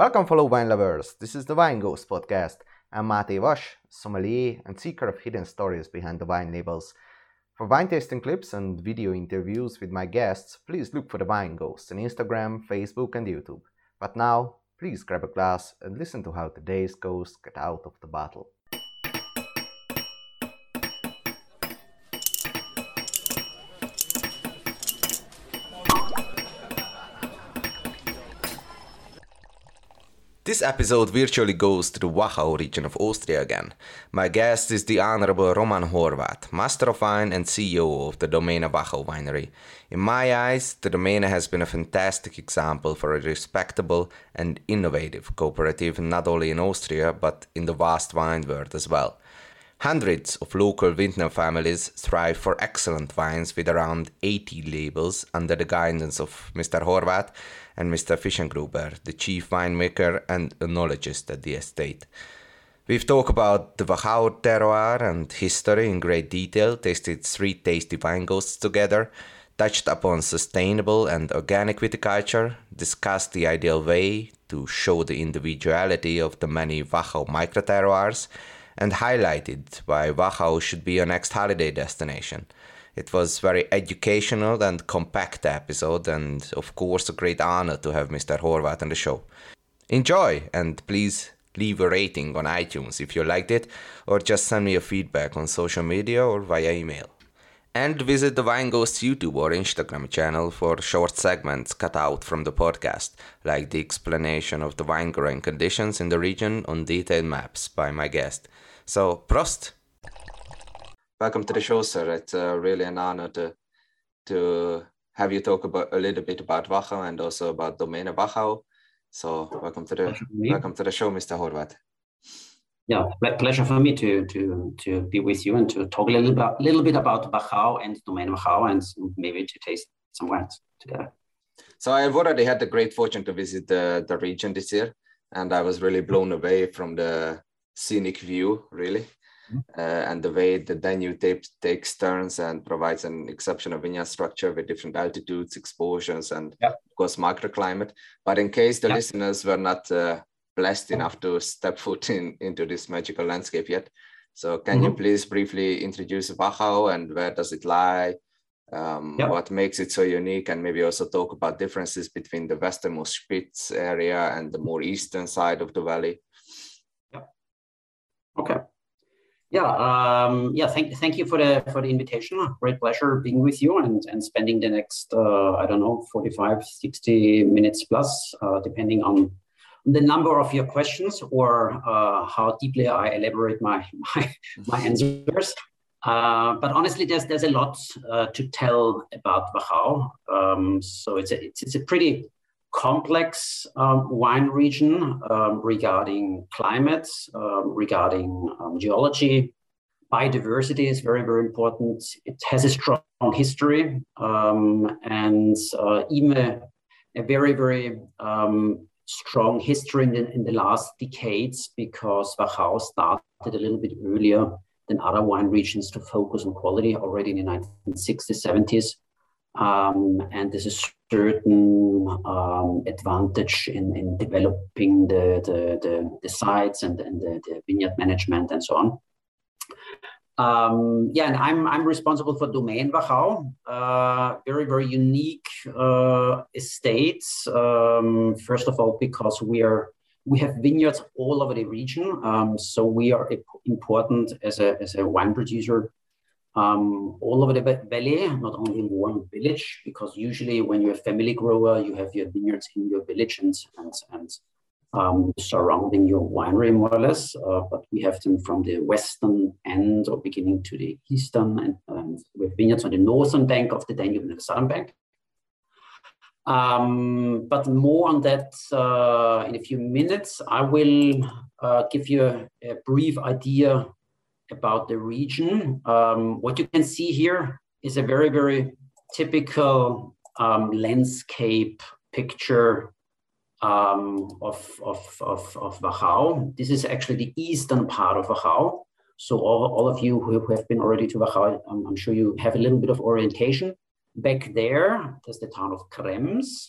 Welcome, fellow wine lovers. This is the Wine Ghost podcast. I'm Matej Vash, sommelier and seeker of hidden stories behind the wine labels. For wine tasting clips and video interviews with my guests, please look for the Wine Ghost on Instagram, Facebook, and YouTube. But now, please grab a glass and listen to how today's ghosts got out of the bottle. This episode virtually goes to the Wachau region of Austria again. My guest is the Honorable Roman Horvath, Master of Wine and CEO of the Domaine Wachau Winery. In my eyes, the Domaine has been a fantastic example for a respectable and innovative cooperative not only in Austria but in the vast wine world as well. Hundreds of local vintner families thrive for excellent wines with around 80 labels under the guidance of Mr. Horvath and Mr. Frischengruber, the chief winemaker and enologist at the estate. We've talked about the Wachau terroir and history in great detail, tasted three tasty wine ghosts together, touched upon sustainable and organic viticulture, discussed the ideal way to show the individuality of the many Wachau microterroirs, and highlighted why Wachau should be your next holiday destination – it was very educational and compact episode, and of course a great honor to have Mr. Horvath on the show. Enjoy, and please leave a rating on iTunes if you liked it, or just send me your feedback on social media or via email. And visit the Wine Ghost YouTube or Instagram channel for short segments cut out from the podcast, like the explanation of the wine growing conditions in the region on detailed maps by my guest. So, Prost! Welcome to the show, sir. It's uh, really an honor to to have you talk about a little bit about Wachau and also about Domaine Wachau. So welcome to the welcome to the show, Mr. Horvath. Yeah, pleasure for me to to to be with you and to talk a little bit little bit about Wachau and Domaine Wachau and maybe to taste some wines together. So I've already had the great fortune to visit the, the region this year, and I was really blown away from the scenic view, really uh, and the way the Danube takes, takes turns and provides an exceptional vineyard structure with different altitudes, exposures, and of course microclimate. But in case the listeners were not uh, blessed enough to step foot in into this magical landscape yet, so can mm-hmm. you please briefly introduce Wachau and where does it lie? Um, What makes it so unique, and maybe also talk about differences between the westernmost Spitz area and the more eastern side of the valley. Yeah. Okay. Yeah, um, yeah. Thank, thank you for the for the invitation. Great pleasure being with you and and spending the next uh, I don't know 45, 60 minutes plus, uh, depending on the number of your questions or uh, how deeply I elaborate my my, my answers. Uh, but honestly, there's there's a lot uh, to tell about Wachau. Um, so it's a it's, it's a pretty complex um, wine region um, regarding climate, um, regarding um, geology. Biodiversity is very, very important. It has a strong history um, and uh, even a, a, very, very strong history in the, in the last decades because Wachau started a little bit earlier than other wine regions to focus on quality already in the 1960s, 70s. Um, and there's a certain um, advantage in, in developing the, the, the, the sites and, and the, the, vineyard management and so on. Um, yeah, and I'm, I'm responsible for Domaine Wachau, uh, very, very unique uh, estates. Um, first of all, because we are we have vineyards all over the region, um, so we are important as a, as a wine producer um, all over the valley, not only in one village, because usually when you're a family grower, you have your vineyards in your village and, and, and um, surrounding your winery more or less. Uh, but we have them from the western end or beginning to the eastern, and, and with vineyards on the northern bank of the Danube and the southern bank. Um, but more on that uh, in a few minutes. I will uh, give you a, a brief idea about the region. Um, what you can see here is a very, very typical um, landscape picture um, of, of, of, of Wachau. This is actually the eastern part of Wachau. So all, all of you who have been already to Wachau, I'm, I'm sure you have a little bit of orientation. Back there, there's the town of Krems.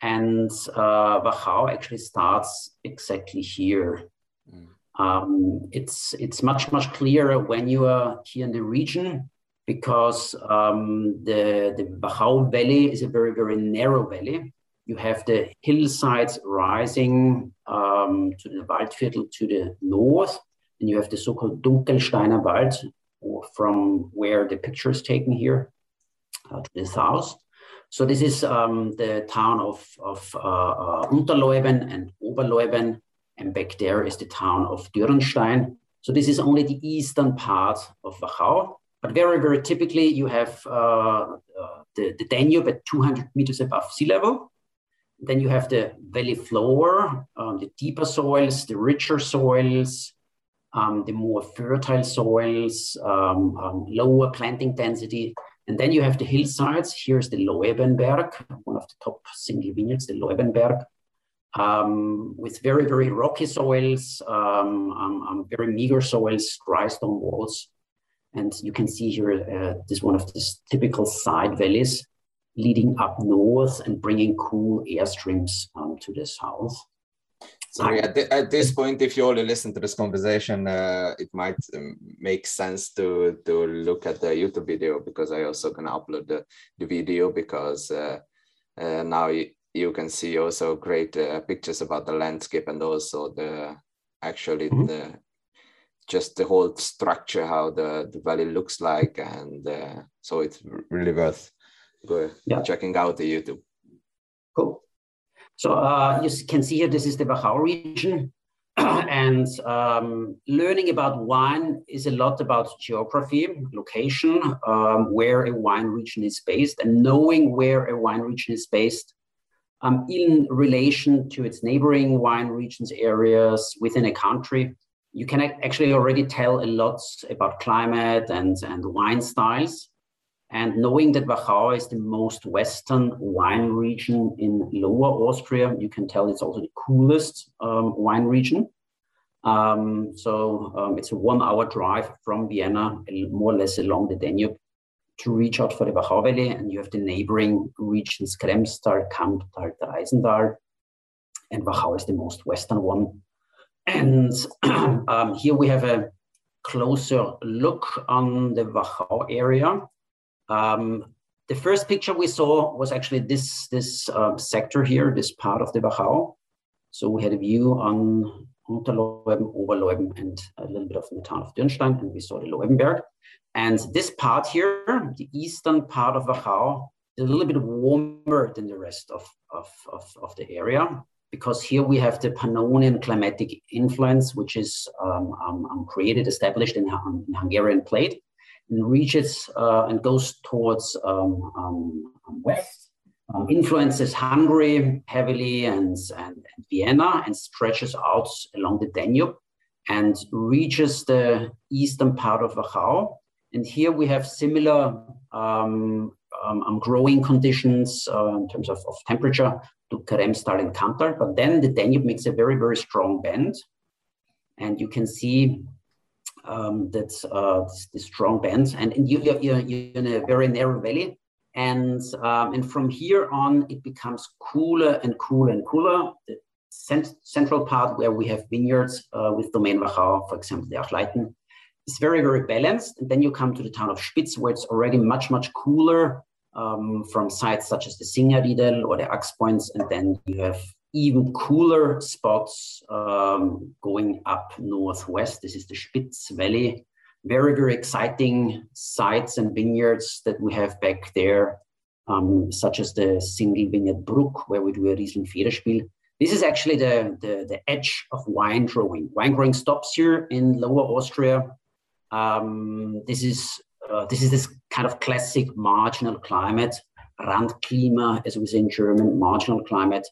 And uh, Wachau actually starts exactly here. Mm. Um, it's, it's much, much clearer when you are here in the region because um, the, the Wachau Valley is a very, very narrow valley. You have the hillsides rising um, to the Waldviertel to the north, and you have the so-called Dunkelsteiner Wald, from where the picture is taken here uh, to the south. So this is um, the town of, of uh, uh, Unterloiben and Oberloiben, and back there is the town of Dürnstein. So this is only the eastern part of Wachau, but very, very typically you have uh, uh, the, the Danube at 200 meters above sea level. Then you have the valley floor, um, the deeper soils, the richer soils, um, the more fertile soils, um, um, lower planting density. And then you have the hillsides. Here's the Loibenberg, one of the top single vineyards, the Loibenberg, um, with very, very rocky soils, um, um, very meager soils, dry stone walls. And you can see here, uh, this one of these typical side valleys leading up north and bringing cool air streams to the south. Sorry, at, th- at, this point, if you only listen to this conversation, uh, it might um, make sense to to look at the YouTube video because I also gonna upload the, the video because uh, uh, now you, you can see also great uh, pictures about the landscape and also the actually mm-hmm. the just the whole structure how the, the valley looks like and uh, so it's really worth yeah. checking out the YouTube. Cool. So uh, you can see here, this is the Wachau region. and um, learning about wine is a lot about geography, location, um, where a wine region is based, and knowing where a wine region is based um, in relation to its neighboring wine regions, areas within a country. You can actually already tell a lot about climate and, and wine styles. And knowing that Wachau is the most western wine region in Lower Austria, you can tell it's also the coolest um, wine region. Um, so um, it's a one hour drive from Vienna, more or less along the Danube, to reach out for the Wachau. And you have the neighboring regions, Kremstal, Kamptal, Traisental, and Wachau is the most western one. And um, here we have a closer look on the Wachau area. Um, the first picture we saw was actually this, this um, sector here, this part of the Wachau. So we had a view on Unterloiben, Oberloiben, and a little bit of the town of Dürnstein, and we saw the Loibenberg. And this part here, the eastern part of Wachau, is a little bit warmer than the rest of, of, of, of the area, because here we have the Pannonian climatic influence, which is um, um, um created, established in, in Hungarian plate and reaches uh, and goes towards um, um, west, um, influences Hungary heavily and, and, and, Vienna and stretches out along the Danube and reaches the eastern part of Wachau. And here we have similar um, um, um, growing conditions uh, in terms of, of temperature to Kremstal and Kamptal, but then the Danube makes a very, very strong bend. And you can see um, that's uh, the strong bend. and, and you, you're in a very narrow valley, and um, and from here on it becomes cooler and cooler and cooler. The cent central part where we have vineyards uh, with Domaine Wachau, for example, the Achleiten, is very very balanced, and then you come to the town of Spitz, where it's already much much cooler um, from sites such as the Singerriedel or the Axpoints, and then you have even cooler spots um, going up northwest. This is the Spitz Valley. Very, very exciting sites and vineyards that we have back there, um, such as the single vineyard Bruck, where we do a Riesling Federspiel. This is actually the, the, the, edge of wine growing. Wine growing stops here in Lower Austria. Um, this is uh, this is this kind of classic marginal climate, Randklima, as we say in German, marginal climate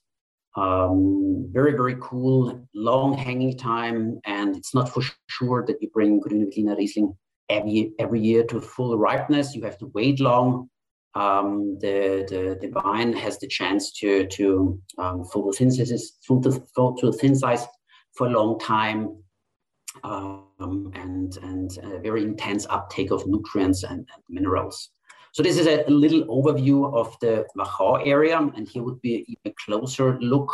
um, very, very cool, long hanging time. And it's not for sure that you bring Grüner Veltliner Riesling every, every year to full ripeness. You have to wait long. Um, the, the, the vine has the chance to, to um, photosynthesis, photosynthesize for a long time. Um, and, and very intense uptake of nutrients and, and minerals. So this is a, little overview of the Wachau area, and here would be a closer look.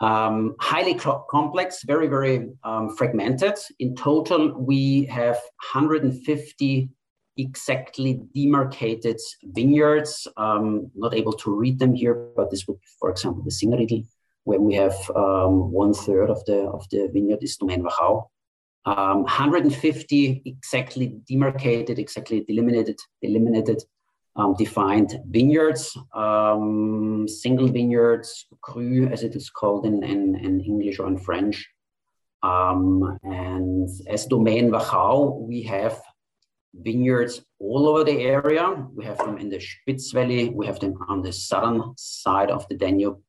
Um, highly complex, very, very um, fragmented. In total, we have 150 exactly demarcated vineyards. Um, not able to read them here, but this would, be, for example, the Singerriedel, where we have um, one third of the of the vineyard is Domaine Wachau. Um, 150 exactly demarcated, exactly delimited, delimited, um, defined vineyards, um, single vineyards, cru as it is called in, in, in English or in French. Um, and as Domaine Wachau, we have vineyards all over the area. We have them in the Spitz Valley. We have them on the southern side of the Danube.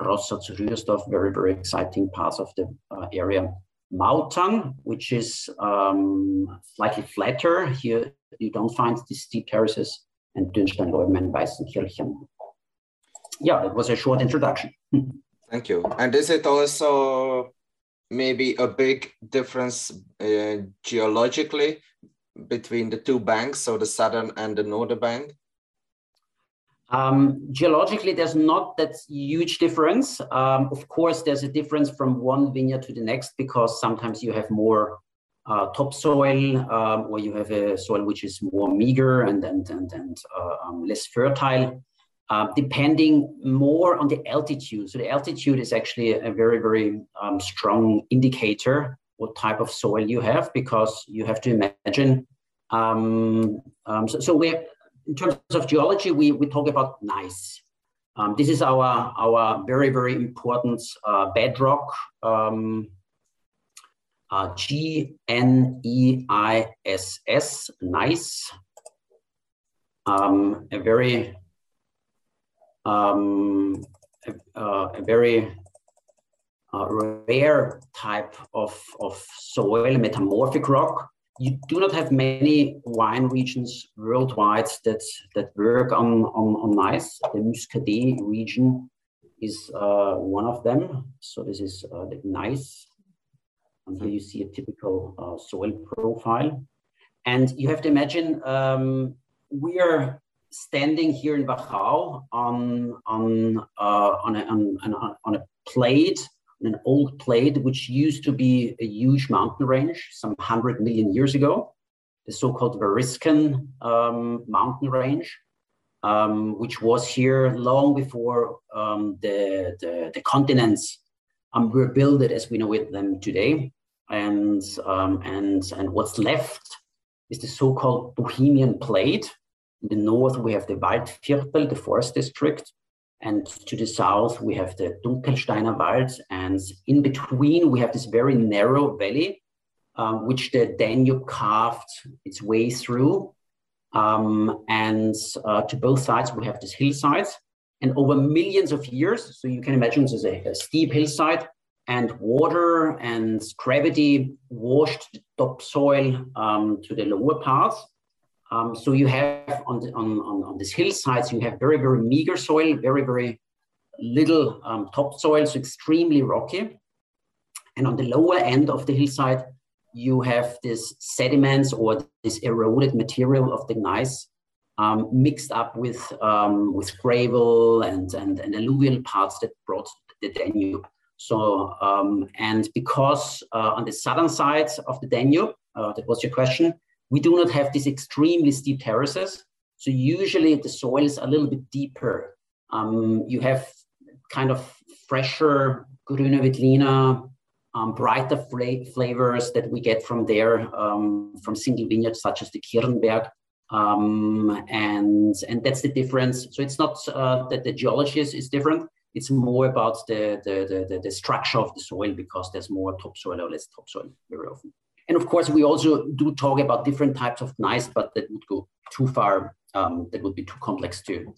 Rossatz, Rührsdorf, very, very exciting parts of the uh, area. Mautern, which is um, slightly flatter. Here you don't find these steep terraces. And Dürnstein, Loiben, Weißenkirchen. Yeah, that was a short introduction. Thank you. And is it also maybe a big difference uh, geologically between the two banks, so the southern and the northern bank? Um, geologically, there's not that huge difference. Um, of course, there's a difference from one vineyard to the next because sometimes you have more uh, topsoil um, or you have a soil which is more meager and, and, and, and uh, um, less fertile, uh, depending more on the altitude. So the altitude is actually a very, very um, strong indicator what type of soil you have because you have to imagine. Um, um, so, so we in terms of geology, we, we talk about. Um, this is our, our very, very important uh, bedrock, um, uh, G-N-E-I-S-S, nice. Um, a very, um, a, uh, a, very uh, rare type of, of soil, metamorphic rock, you do not have many wine regions worldwide that that work on on, on gneiss. The Muscadet region is uh, one of them. So this is uh, the gneiss. And here you see a typical uh, soil profile. And you have to imagine um, we are standing here in Wachau on on uh, on, a, on, on a plate an old plate which used to be a huge mountain range some 100 million years ago, the so-called Variscan um, mountain range, um, which was here long before um, the, the, the, continents um, were built as we know it them today. And, um, and, and what's left is the so-called Bohemian plate. In the north, we have the Waldviertel, the forest district, and to the south, we have the Dunkelsteiner Wald. And in between, we have this very narrow valley, um, which the Danube carved its way through. Um, and uh, to both sides, we have these hillsides. And over millions of years, so you can imagine this is a, a steep hillside, and water and gravity washed topsoil um, to the lower parts. Um, so you have on, the, on, on, on these hillsides, you have very, very meager soil, very, very little um, topsoil, so extremely rocky. And on the lower end of the hillside, you have this sediments or this eroded material of the gneiss um, mixed up with, um, with gravel and, and, and alluvial parts that brought the Danube. So, um, and because uh, on the southern side of the Danube, uh, that was your question, we do not have these extremely steep terraces. So usually the soil is a little bit deeper. Um, you have kind of fresher Grüner Veltliner, um, brighter fla flavors that we get from there, um, from single vineyards such as the Kirnberg. Um, and, and that's the difference. So it's not uh, that the geology is, is different. It's more about the, the, the, the structure of the soil because there's more topsoil or less topsoil very often. And of course, we also do talk about different types of gneiss, but that would go too far. Um, that would be too complex too.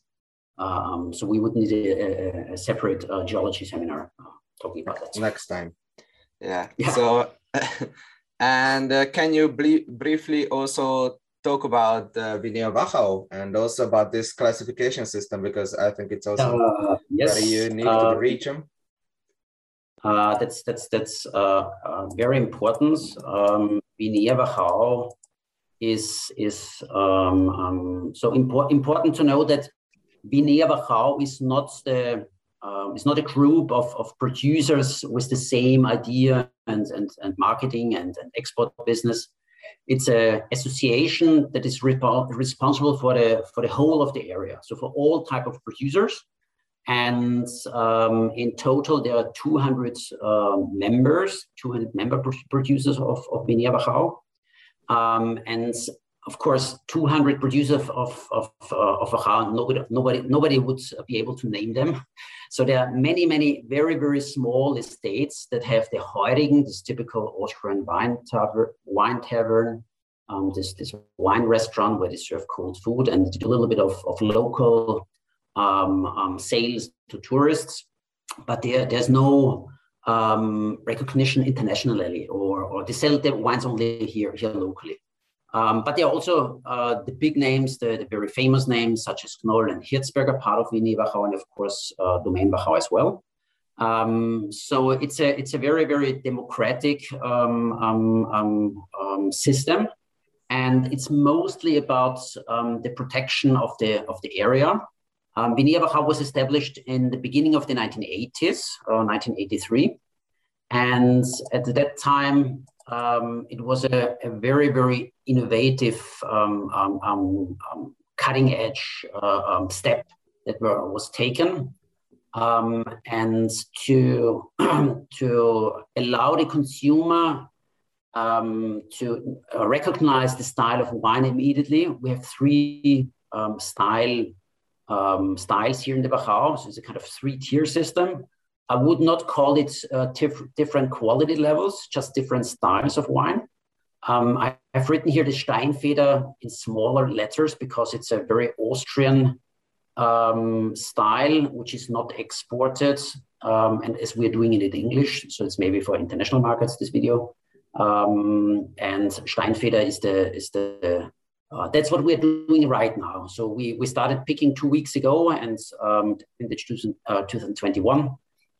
Um, so we would need a, a, a separate uh, geology seminar uh, talking about that. Next time. Yeah. yeah. So, and uh, can you briefly also talk about uh, Vinea Wachau and also about this classification system because I think it's also uh, yes. very unique to the uh, region. Uh, that's that's that's uh, uh, very important. Um, Vinea Wachau is is um, um, so import, important to know that Vinea Wachau is not the um, is not a group of, of producers with the same idea and, and, and marketing and, and export business. It's a association that is rep- responsible for the for the whole of the area. So for all type of producers, and um, in total there are 200 uh, members, 200 member producers of of Wachau. Um, and of course, 200 producers of of uh, of nobody nobody nobody would be able to name them. So there are many many very very small estates that have the Heurigen, this typical Austrian wine tavern, wine tavern, um, this this wine restaurant where they serve cold food and a little bit of of local um, um, sales to tourists, but there there's no um, recognition internationally, or, or they sell their wines only here, here locally. Um, but there are also uh, the big names, the, the, very famous names such as Knoll and Hirtzberger, part of Vinea Wachau, and of course uh, Domaine Wachau as well. Um, so it's a it's a very very democratic um, um, um, um system, and it's mostly about the protection of the of the area. Um, Vinea Wachau was established in the beginning of the 1980s, or 1983. And at that time, um, it was a, a, very, very innovative, um, um, um, um cutting edge uh, step that were, was taken. and to, to allow the consumer to uh, recognize the style of wine immediately, we have three style um, styles here in the Wachau. So it's a kind of three-tier system. I would not call it uh, different quality levels, just different styles of wine. Um, I have written here the Steinfeder in smaller letters because it's a very Austrian um, style, which is not exported. Um, and as we're doing it in English, so it's maybe for international markets, this video. Um, and Steinfeder is the, is the uh, that's what we're doing right now. So we, we started picking two weeks ago and um, in the 2000, uh, 2021.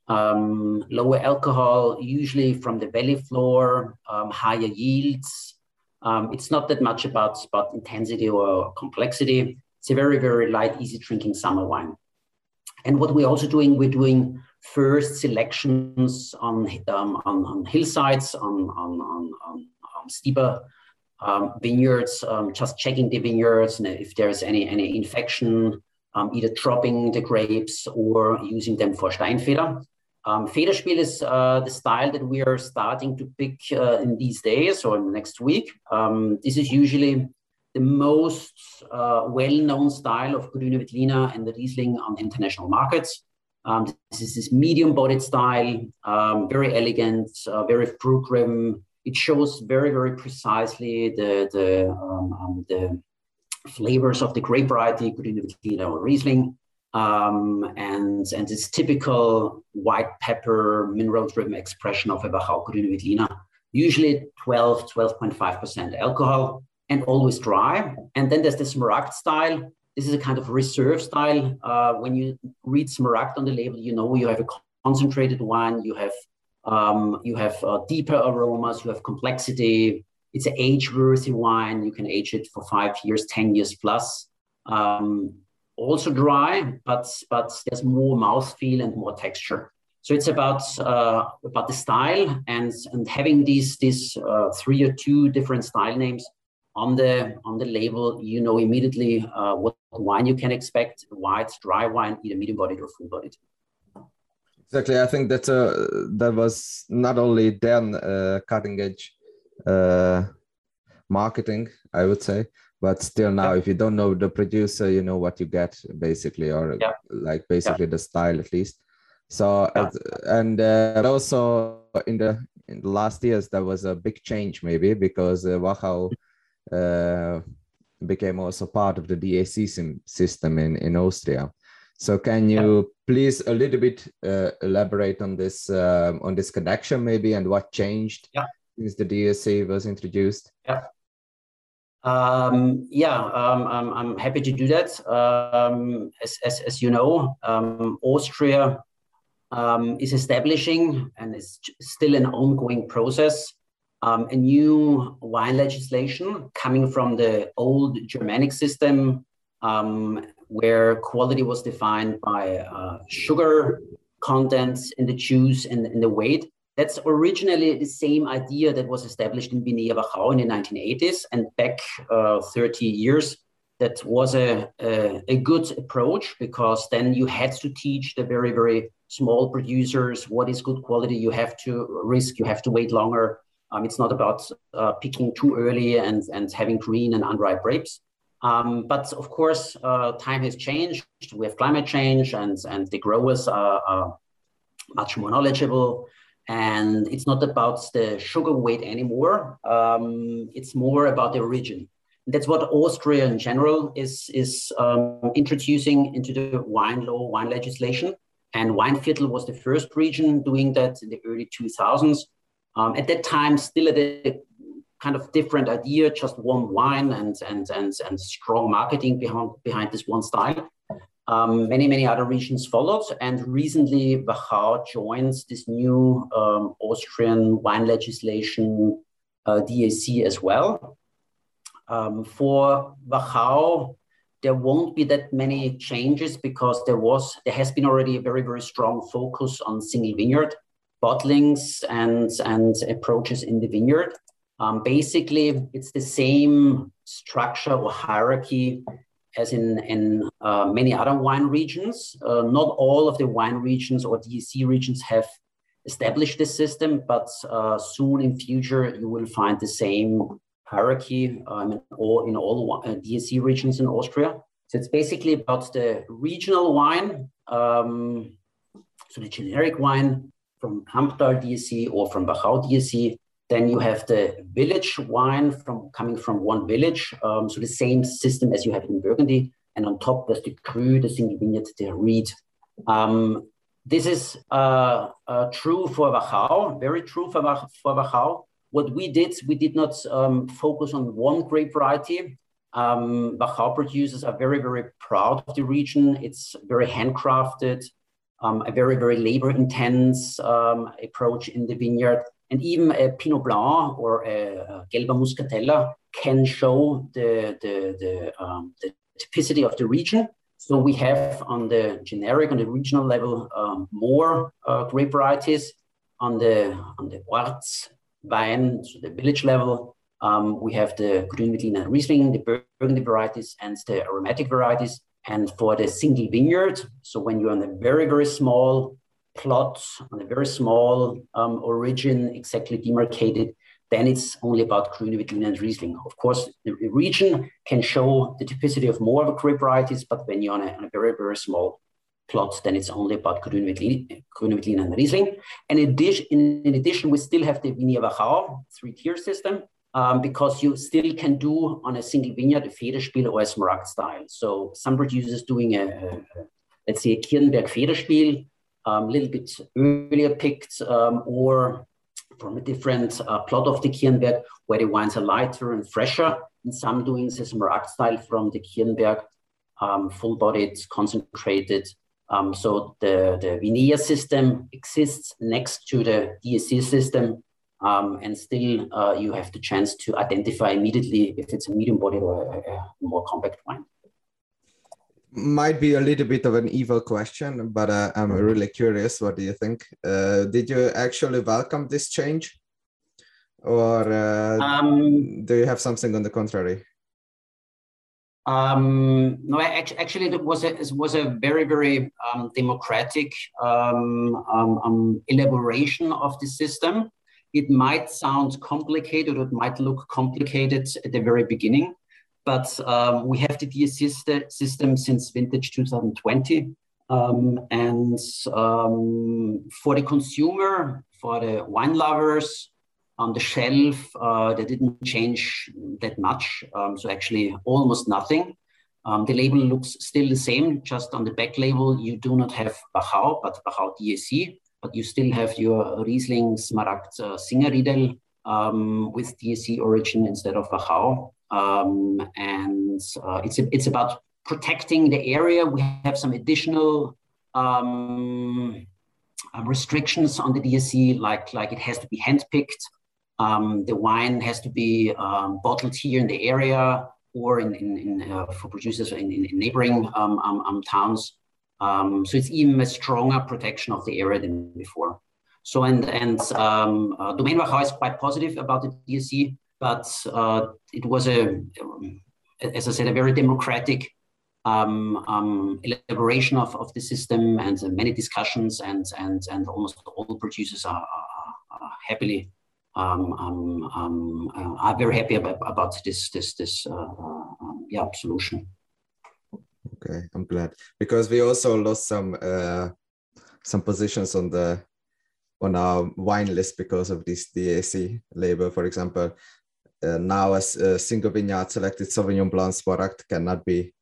Um, lower alcohol, usually from the valley floor, um, higher yields. Um, it's not that much about, about intensity or complexity. It's a very, very light, easy drinking summer wine. And what we're also doing, we're doing first selections on, um, on, on, hillsides, on, on, on, on steeper um, vineyards, um, just checking the vineyards and if there's any, any infection, either dropping the grapes or using them for Steinfeder. Um, Federspiel is uh, the style that we are starting to pick uh, in these days or next week. Um, this is usually the most uh, well-known style of Grüner Veltliner and the Riesling on international markets. Um, this is this medium-bodied style, um, very elegant, uh, very fruit-driven, it shows very, very precisely the, the, um, um, the flavors of the grape variety, Grüner Veltliner or Riesling. Um, and, and this typical white pepper mineral-driven expression of a Wachau Grüner Veltliner, usually 12, 12.5% alcohol and always dry. And then there's the Smaragd style. This is a kind of reserve style. Uh, when you read Smaragd on the label, you know you have a concentrated wine, you have um, you have uh, deeper aromas, you have complexity. It's an age-worthy wine. You can age it for five years, 10 years plus. Um, also dry, but, but there's more mouthfeel and more texture. So it's about uh, about the style and and having these these uh, three or two different style names on the on the label, you know immediately uh, what wine you can expect: white, dry wine, either medium bodied or full bodied. Exactly. I think that uh, that was not only then uh, cutting edge uh, marketing, I would say, but still now, yeah. if you don't know the producer, you know what you get basically, or yeah. like basically yeah. the style at least. So and uh, also in the in the last years there was a big change maybe because uh, Wachau uh, became also part of the DAC system in in Austria. So can you please a little bit uh, elaborate on this uh, on this connection maybe and what changed since the DAC was introduced? Yeah. Um, yeah, um, I'm, I'm, happy to do that. Um, as, as, as, you know, um, Austria um, is establishing and it's still an ongoing process um, a new wine legislation coming from the old Germanic system, where quality was defined by uh, sugar contents in the juice and in the weight. That's originally the same idea that was established in Vinea Wachau in the 1980s and back uh, 30 years. That was a, a, a good approach because then you had to teach the very, very small producers what is good quality. You have to risk, you have to wait longer um, it's not about uh, picking too early and, and having green and unripe grapes. Um, but of course, uh, time has changed. We have climate change, and, and the growers are, are, much more knowledgeable. And it's not about the sugar weight anymore. Um, it's more about the origin. That's what Austria in general is, is um, introducing into the wine law, wine legislation. And Weinviertel was the first region doing that in the early 2000s. Um, at that time, still a kind of different idea, just one wine and and and, and strong marketing behind behind this one style. Um, many many other regions followed, and recently Wachau joins this new um, Austrian wine legislation uh, DAC as well. Um, for Wachau, there won't be that many changes because there was there has been already a very very strong focus on single vineyard bottlings and, and approaches in the vineyard. Um, basically, it's the same structure or hierarchy as in, in uh, many other wine regions. Uh, not all of the wine regions or DAC regions have established this system, but uh, soon in future, you will find the same hierarchy um, in all, in all uh, DAC regions in Austria. So it's basically about the regional wine, um, so the generic wine, from Kamptal DAC or from Wachau DAC. Then you have the village wine from coming from one village. Um, so the same system as you have in Burgundy. And on top, there's the cru, the single vineyard, the Ried. Um, this is uh, uh, true for Wachau, very true for, for Wachau. What we did, we did not um, focus on one grape variety. Um, Wachau producers are very, very proud of the region. It's very handcrafted um, a very, very labor intense um, approach in the vineyard. And even a Pinot Blanc or a, a Gelber Muskateller can show the, the, the, um, the, typicity of the region. So we have on the generic, on the regional level, um, more uh, grape varieties. On the, on the Orts wine, so the village level, um, we have the Grün Veltliner Riesling, the Burgundy varieties, and the aromatic varieties. And for the single vineyard, so when you're on a very, very small plot, on a very small um, origin, exactly demarcated, then it's only about Grüner Veltliner and Riesling. Of course, the region can show the typicity of more of a grape varieties, but when you're on a, on a very, very small plot, then it's only about Grüner Veltliner and Riesling. And in addition, in addition, we still have the Vinea Wachau three-tier system, um, because you still can do on a single vineyard a Federspiel or a Smaragd style. So some producers doing a, a let's say a Kirnberg Federspiel, a um, little bit earlier picked, um, or from a different uh, plot of the Kirnberg where the wines are lighter and fresher. And some doing the Smaragd style from the Kirnberg, um, full-bodied, concentrated. Um, so the, the Vinea system exists next to the DAC system um, and still, uh, you have the chance to identify immediately if it's a medium body or a, a, more compact wine. Might be a little bit of an evil question, but uh, I'm really curious. What do you think? Uh, did you actually welcome this change, or uh, um, do you have something on the contrary? Um, no, actually, it was a, it was a very, very um, democratic um, um, um, elaboration of the system. It might sound complicated or it might look complicated at the very beginning, but um, we have the DAC system since vintage 2020. Um, and um, for the consumer, for the wine lovers, on the shelf, uh, they didn't change that much. Um, so actually almost nothing. Um, the label looks still the same, just on the back label, you do not have Wachau, but Wachau DAC but you still have your Riesling Smaragd uh, Singer um, with DAC origin instead of Wachau. Um, and uh, it's, it's about protecting the area. We have some additional um, uh, restrictions on the DAC, like, like it has to be handpicked. Um, the wine has to be um, bottled here in the area or in, in, in uh, for producers in, in neighboring um, um, towns. so it's even a stronger protection of the area than before. So and and um, uh, is quite positive about the DAC, but uh, it was a, as I said, a very democratic um, um, elaboration of, of the system and uh, many discussions and and and almost all producers are, are, happily um, um, um, uh, are very happy about, about this this this uh, uh yeah solution. Okay, I'm glad because we also lost some some positions on the on our wine list because of this DAC label. For example, uh, now a, a single vineyard selected Sauvignon Blanc Smaragd cannot be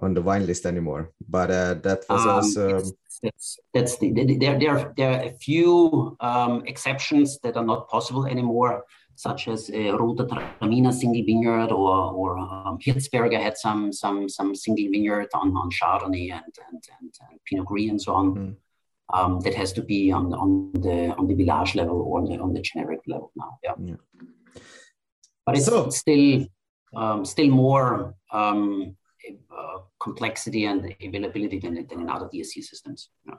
on the wine list anymore. But uh, that was um, also that's, that's the, there, there, there are a few um, exceptions that are not possible anymore, such as uh, Roter Traminer single vineyard or or um, Hirtzberger had some some some single vineyard on, on Chardonnay and and, and, and Pinot Gris and so on. Mm. Um, that has to be on the, on the on the village level or on the, on the generic level now. Yeah. yeah. But it's, so, still um, still more um, uh, complexity and availability than, than in other DAC systems. Yeah.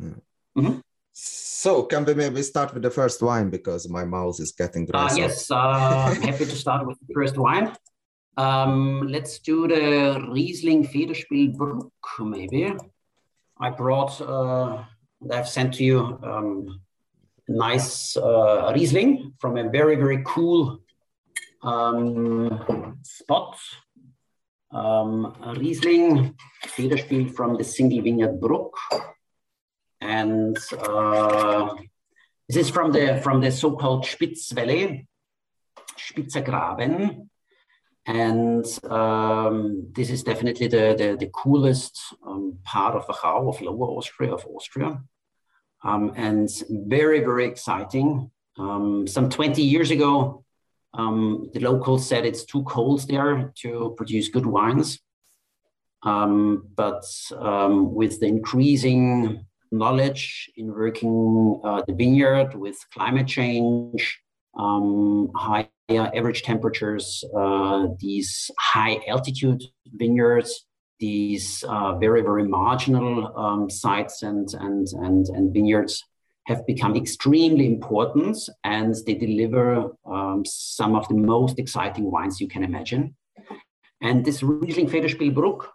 Mm. Mm-hmm. So can we maybe start with the first wine because my mouth is getting dry. Uh, yes, uh, happy to start with the first wine. Um, let's do the Riesling Federspielbruck maybe. I brought, uh, I've sent to you um, nice uh, Riesling from a very, very cool um, spot um, Riesling, Federspiel from the single vineyard Bruck. And uh, this is from the, from the so-called Spitzwelle, Spitzergraben. And um, this is definitely the, the, the coolest um, part of Wachau, of Lower Austria, of Austria. Um, and very, very exciting. Um, some 20 years ago, um, the locals said it's too cold there to produce good wines. Um, but um, with the increasing knowledge in working uh, the vineyard with climate change, um, higher average temperatures, uh, these high altitude vineyards, these uh, very, very marginal um, sites and, and, and, and vineyards have become extremely important and they deliver um, some of the most exciting wines you can imagine. And this Riesling Federspielbruck,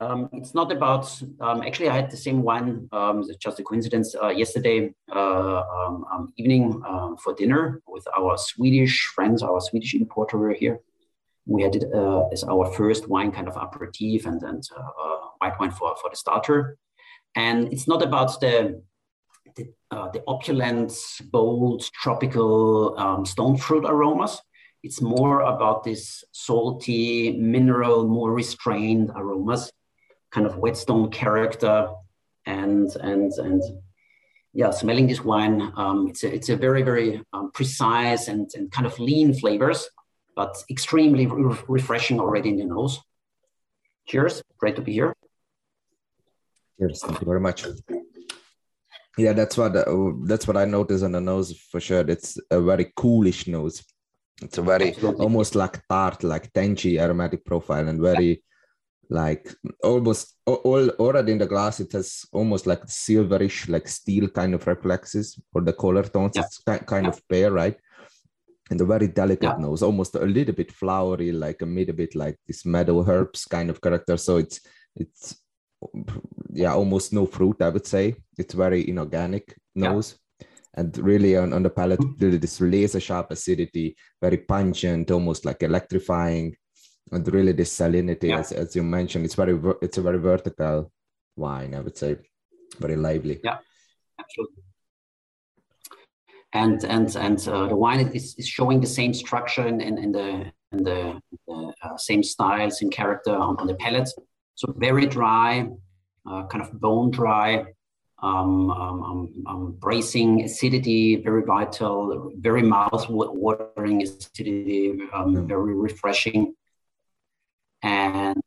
um, it's not about, um, actually I had the same wine, um, just a coincidence, uh, yesterday uh, um, um, evening uh, for dinner with our Swedish friends, our Swedish importer were here. We had it uh, as our first wine kind of aperitif and, and uh, uh, white wine for, for the starter. And it's not about the the, uh, the opulent, bold, tropical um, stone fruit aromas. It's more about this salty, mineral, more restrained aromas, kind of whetstone character, and and and yeah, smelling this wine, um, it's a it's a very very um, precise and and kind of lean flavors, but extremely re refreshing already in the nose. Cheers! Great to be here. Cheers! Thank you very much yeah that's what uh, that's what i noticed on the nose for sure it's a very coolish nose it's a very Absolutely. almost like tart like tangy aromatic profile and very like almost all already in the glass it has almost like silverish like steel kind of reflexes or the color tones yeah. it's kind yeah. of pear right and a very delicate yeah. nose almost a little bit flowery like a little bit like this meadow herbs kind of character so it's it's yeah almost no fruit i would say. It's very inorganic nose. Yeah. and really on, on the palate this laser sharp acidity very pungent almost like electrifying. And really this salinity yeah. as, as you mentioned it's very it's a very vertical wine i would say. Very lively. Yeah absolutely. And and and uh, the wine is, is showing the same structure and in, in, in, the in the, the uh, same styles same character on, on the palate so very dry, uh, kind of bone dry, um, um, um, um bracing acidity, very vital, very mouth watering acidity, um, very refreshing. And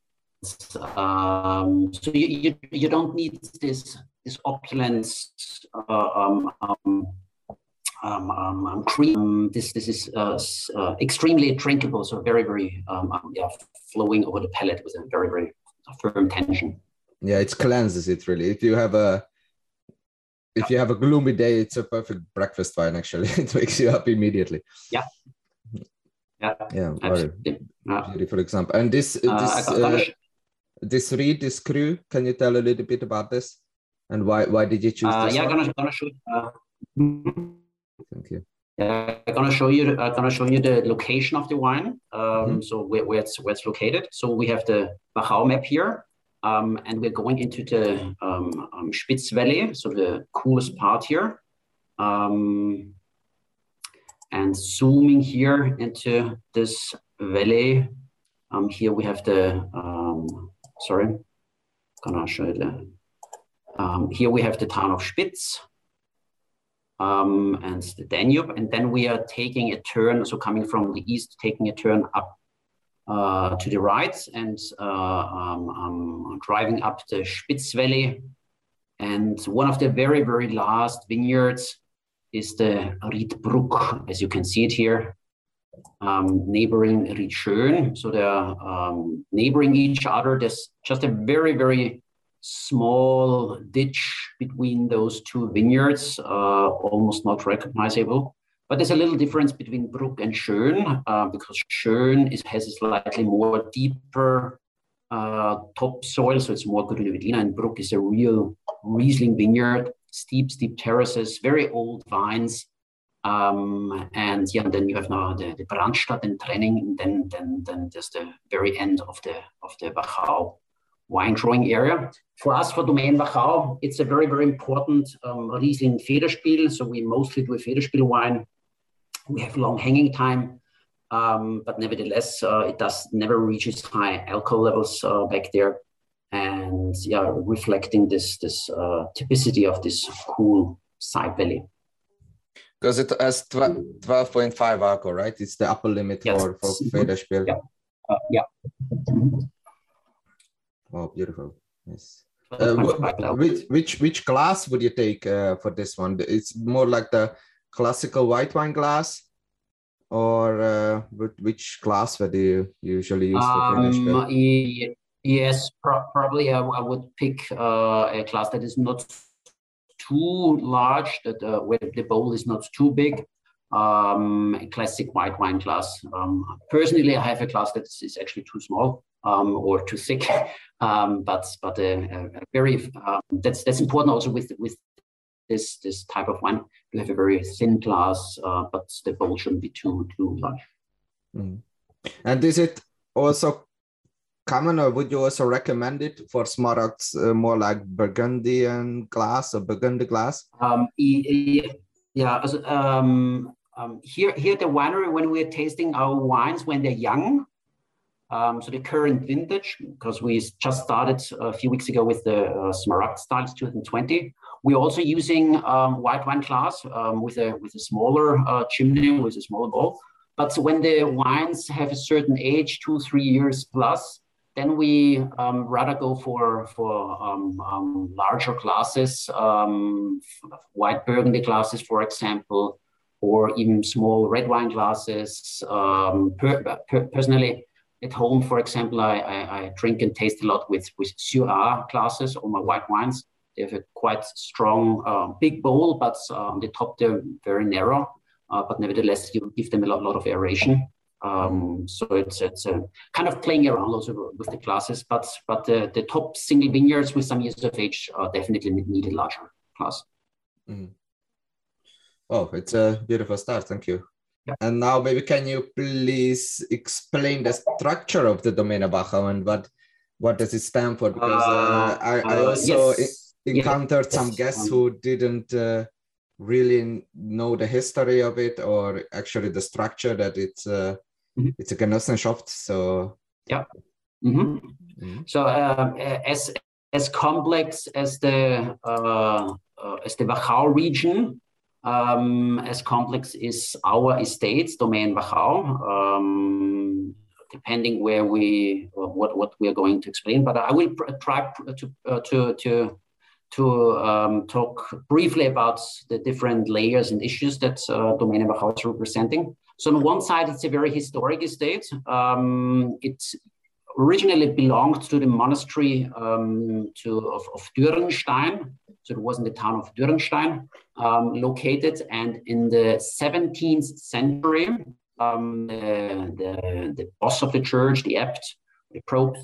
um, so you, you, you don't need this this opulence uh, um, um, um, cream. This this is uh, uh, extremely drinkable, so very very yeah, flowing over the palate with a very very firm tension. Yeah, it cleanses it really. If you have a if you have a gloomy day, it's a perfect breakfast wine. Actually, it wakes you up immediately. Yeah. Yeah. Yeah. Very beautiful example. And this uh, this uh, this Ried, this cru. Can you tell a little bit about this? And why why did you choose uh, this? Yeah, one? gonna gonna show. Uh, Thank you. Uh, I'm gonna show you. I'm gonna show you the location of the wine. Um, mm-hmm. So where, where, it's where it's located. So we have the Wachau map here, um, and we're going into the um, um, Spitz Valley, so the coolest part here. Um, and zooming here into this valley, um, here we have the, um, sorry, gonna show you the, um, here we have the town of Spitz um, and the Danube. And then we are taking a turn, so coming from the east, taking a turn up uh, to the right and uh, um, um, driving up the Spitz Valley. And one of the very, very last vineyards is the Riedbruck, as you can see it here, um, neighboring Riedschön. So they're um, neighboring each other. There's just a very, very small ditch between those two vineyards, uh, almost not recognizable. But there's a little difference between Bruck and Schön uh, because Schön is, has a slightly more deeper uh, topsoil, so it's more good Grüner and Bruck is a real Riesling vineyard, steep, steep terraces, very old vines. Um, and yeah, and then you have now the, the Brandstatt and Trenning, and then, then, then there's the very end of the, of the Wachau wine growing area. For us, for Domaine Wachau, it's a very, very important um, Riesling Federspiel. So we mostly do a Federspiel wine we have long hanging time, um, but nevertheless, uh, it does never reaches high alcohol levels uh, back there, and yeah, reflecting this this uh, typicity of this cool side valley. Because it has 12.5 alcohol, right? It's the upper limit yes. for, for Federspiel. Yeah. Uh, yeah. Oh, beautiful. Yes. Uh, which which which glass would you take uh, for this one? It's more like the classical white wine glass or uh, which glass would you usually use um, yes pro probably I, I, would pick uh, a glass that is not too large that uh, where the bowl is not too big um, a classic white wine glass um, personally i have a glass that is actually too small um, or too thick um, but but a, a very um, that's that's important also with with this this type of wine. You have a very thin glass, uh, but the bowl shouldn't be too too large. Mm. And is it also common, or would you also recommend it for Smaragds uh, more like Burgundian glass or Burgundy glass? Um, yeah, um, um, here here at the winery when we're tasting our wines when they're young. Um, so the current vintage, because we just started a few weeks ago with the uh, Smaragd styles 2020, we're also using um, white wine glass um, with a with a smaller uh, chimney with a smaller bowl. But when the wines have a certain age, two three years plus, then we um, rather go for for um, um, larger glasses, white Burgundy glasses, for example, or even small red wine glasses. Per, per, personally, at home, for example, I, I, I, drink and taste a lot with with Syrah glasses or my white wines. They have a quite strong, uh, big bowl, but uh, on the top they're very narrow. Uh, but nevertheless, you give them a lot, lot of aeration. Um, so it's it's a kind of playing around also with the classes. But but the, the top single vineyards with some years of age definitely need a larger class. Mm. Oh, it's a beautiful start. Thank you. And now maybe can you please explain the structure of the Domaine Wachau and what what does it stand for? Because uh, I, I uh, also yes encountered some guests who didn't uh, really know the history of it or actually the structure that it's uh, mm-hmm. it's a Genossenschaft. So yeah. Mm-hmm. Mm-hmm. So uh, as as complex as the uh, uh, as the Wachau region, um, as complex is our estates, Domain Wachau. Um, depending where we what what we are going to explain, but I will try to to to to um, talk briefly about the different layers and issues that uh, Domäne Wachau is representing. So on one side, it's a very historic estate. Um, it originally belonged to the monastery um, to, of, of Dürnstein. So it was in the town of Dürnstein um, located. And in the 17th century, um, the, the, the, boss of the church, the abt, the probe,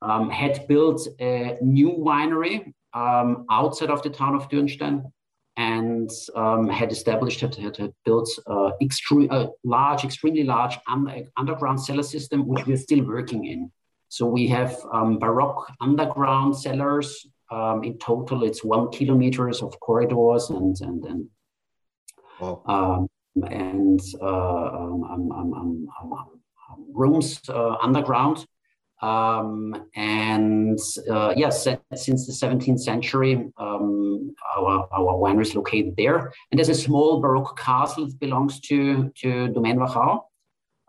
um, had built a new winery um, outside of the town of Dürnstein and um, had established, had, had built uh, extreme, a large, extremely large un- underground cellar system, which we're still working in. So we have um, Baroque underground cellars. Um, in total, it's one kilometers of corridors and and and wow. Um, and uh, um, um, rooms uh, underground. Um, and uh, yes, since the 17th century, um, our, our winery is located there. And there's a small Baroque castle that belongs to, to Domaine Wachau.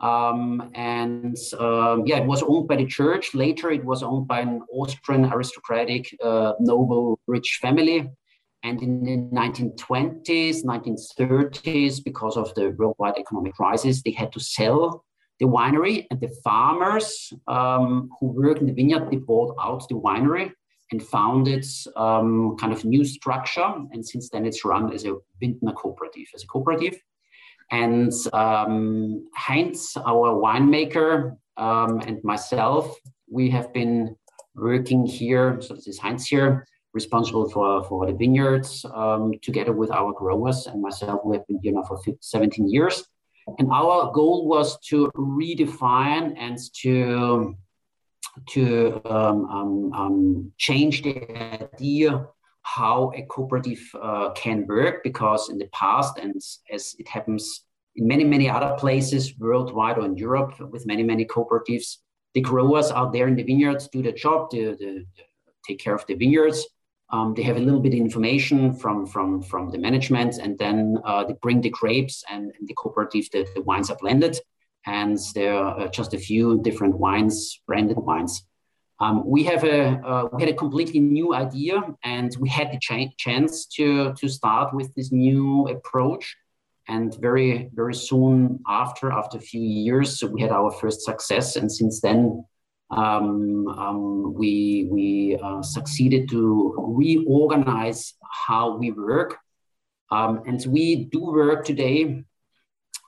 Um, and um, yeah, it was owned by the church. Later, it was owned by an Austrian aristocratic, uh, noble, rich family. And in the 1920s, 1930s, because of the worldwide economic crisis, they had to sell the winery and the farmers um, who work in the vineyard, they bought out the winery and founded um, kind of new structure. And since then it's run as a Vintner cooperative, as a cooperative. And um, Heinz, our winemaker, um, and myself, we have been working here. So this is Heinz here, responsible for, for the vineyards, um, together with our growers and myself. We have been here now for 15, 17 years. And our goal was to redefine and to to um, um, um, change the idea how a cooperative uh, can work because in the past and as it happens in many many other places worldwide or in Europe with many many cooperatives the growers out there in the vineyards do the job to, to take care of the vineyards um, they have a little bit of information from from from the management, and then uh, they bring the grapes and, and the cooperatives. The, the, wines are blended, and there are uh, just a few different wines, branded wines. Um, we have a uh, we had a completely new idea, and we had the ch- chance to to start with this new approach. And very very soon after, after a few years, we had our first success, and since then um, um, we, we uh, succeeded to reorganize how we work. Um, and we do work today.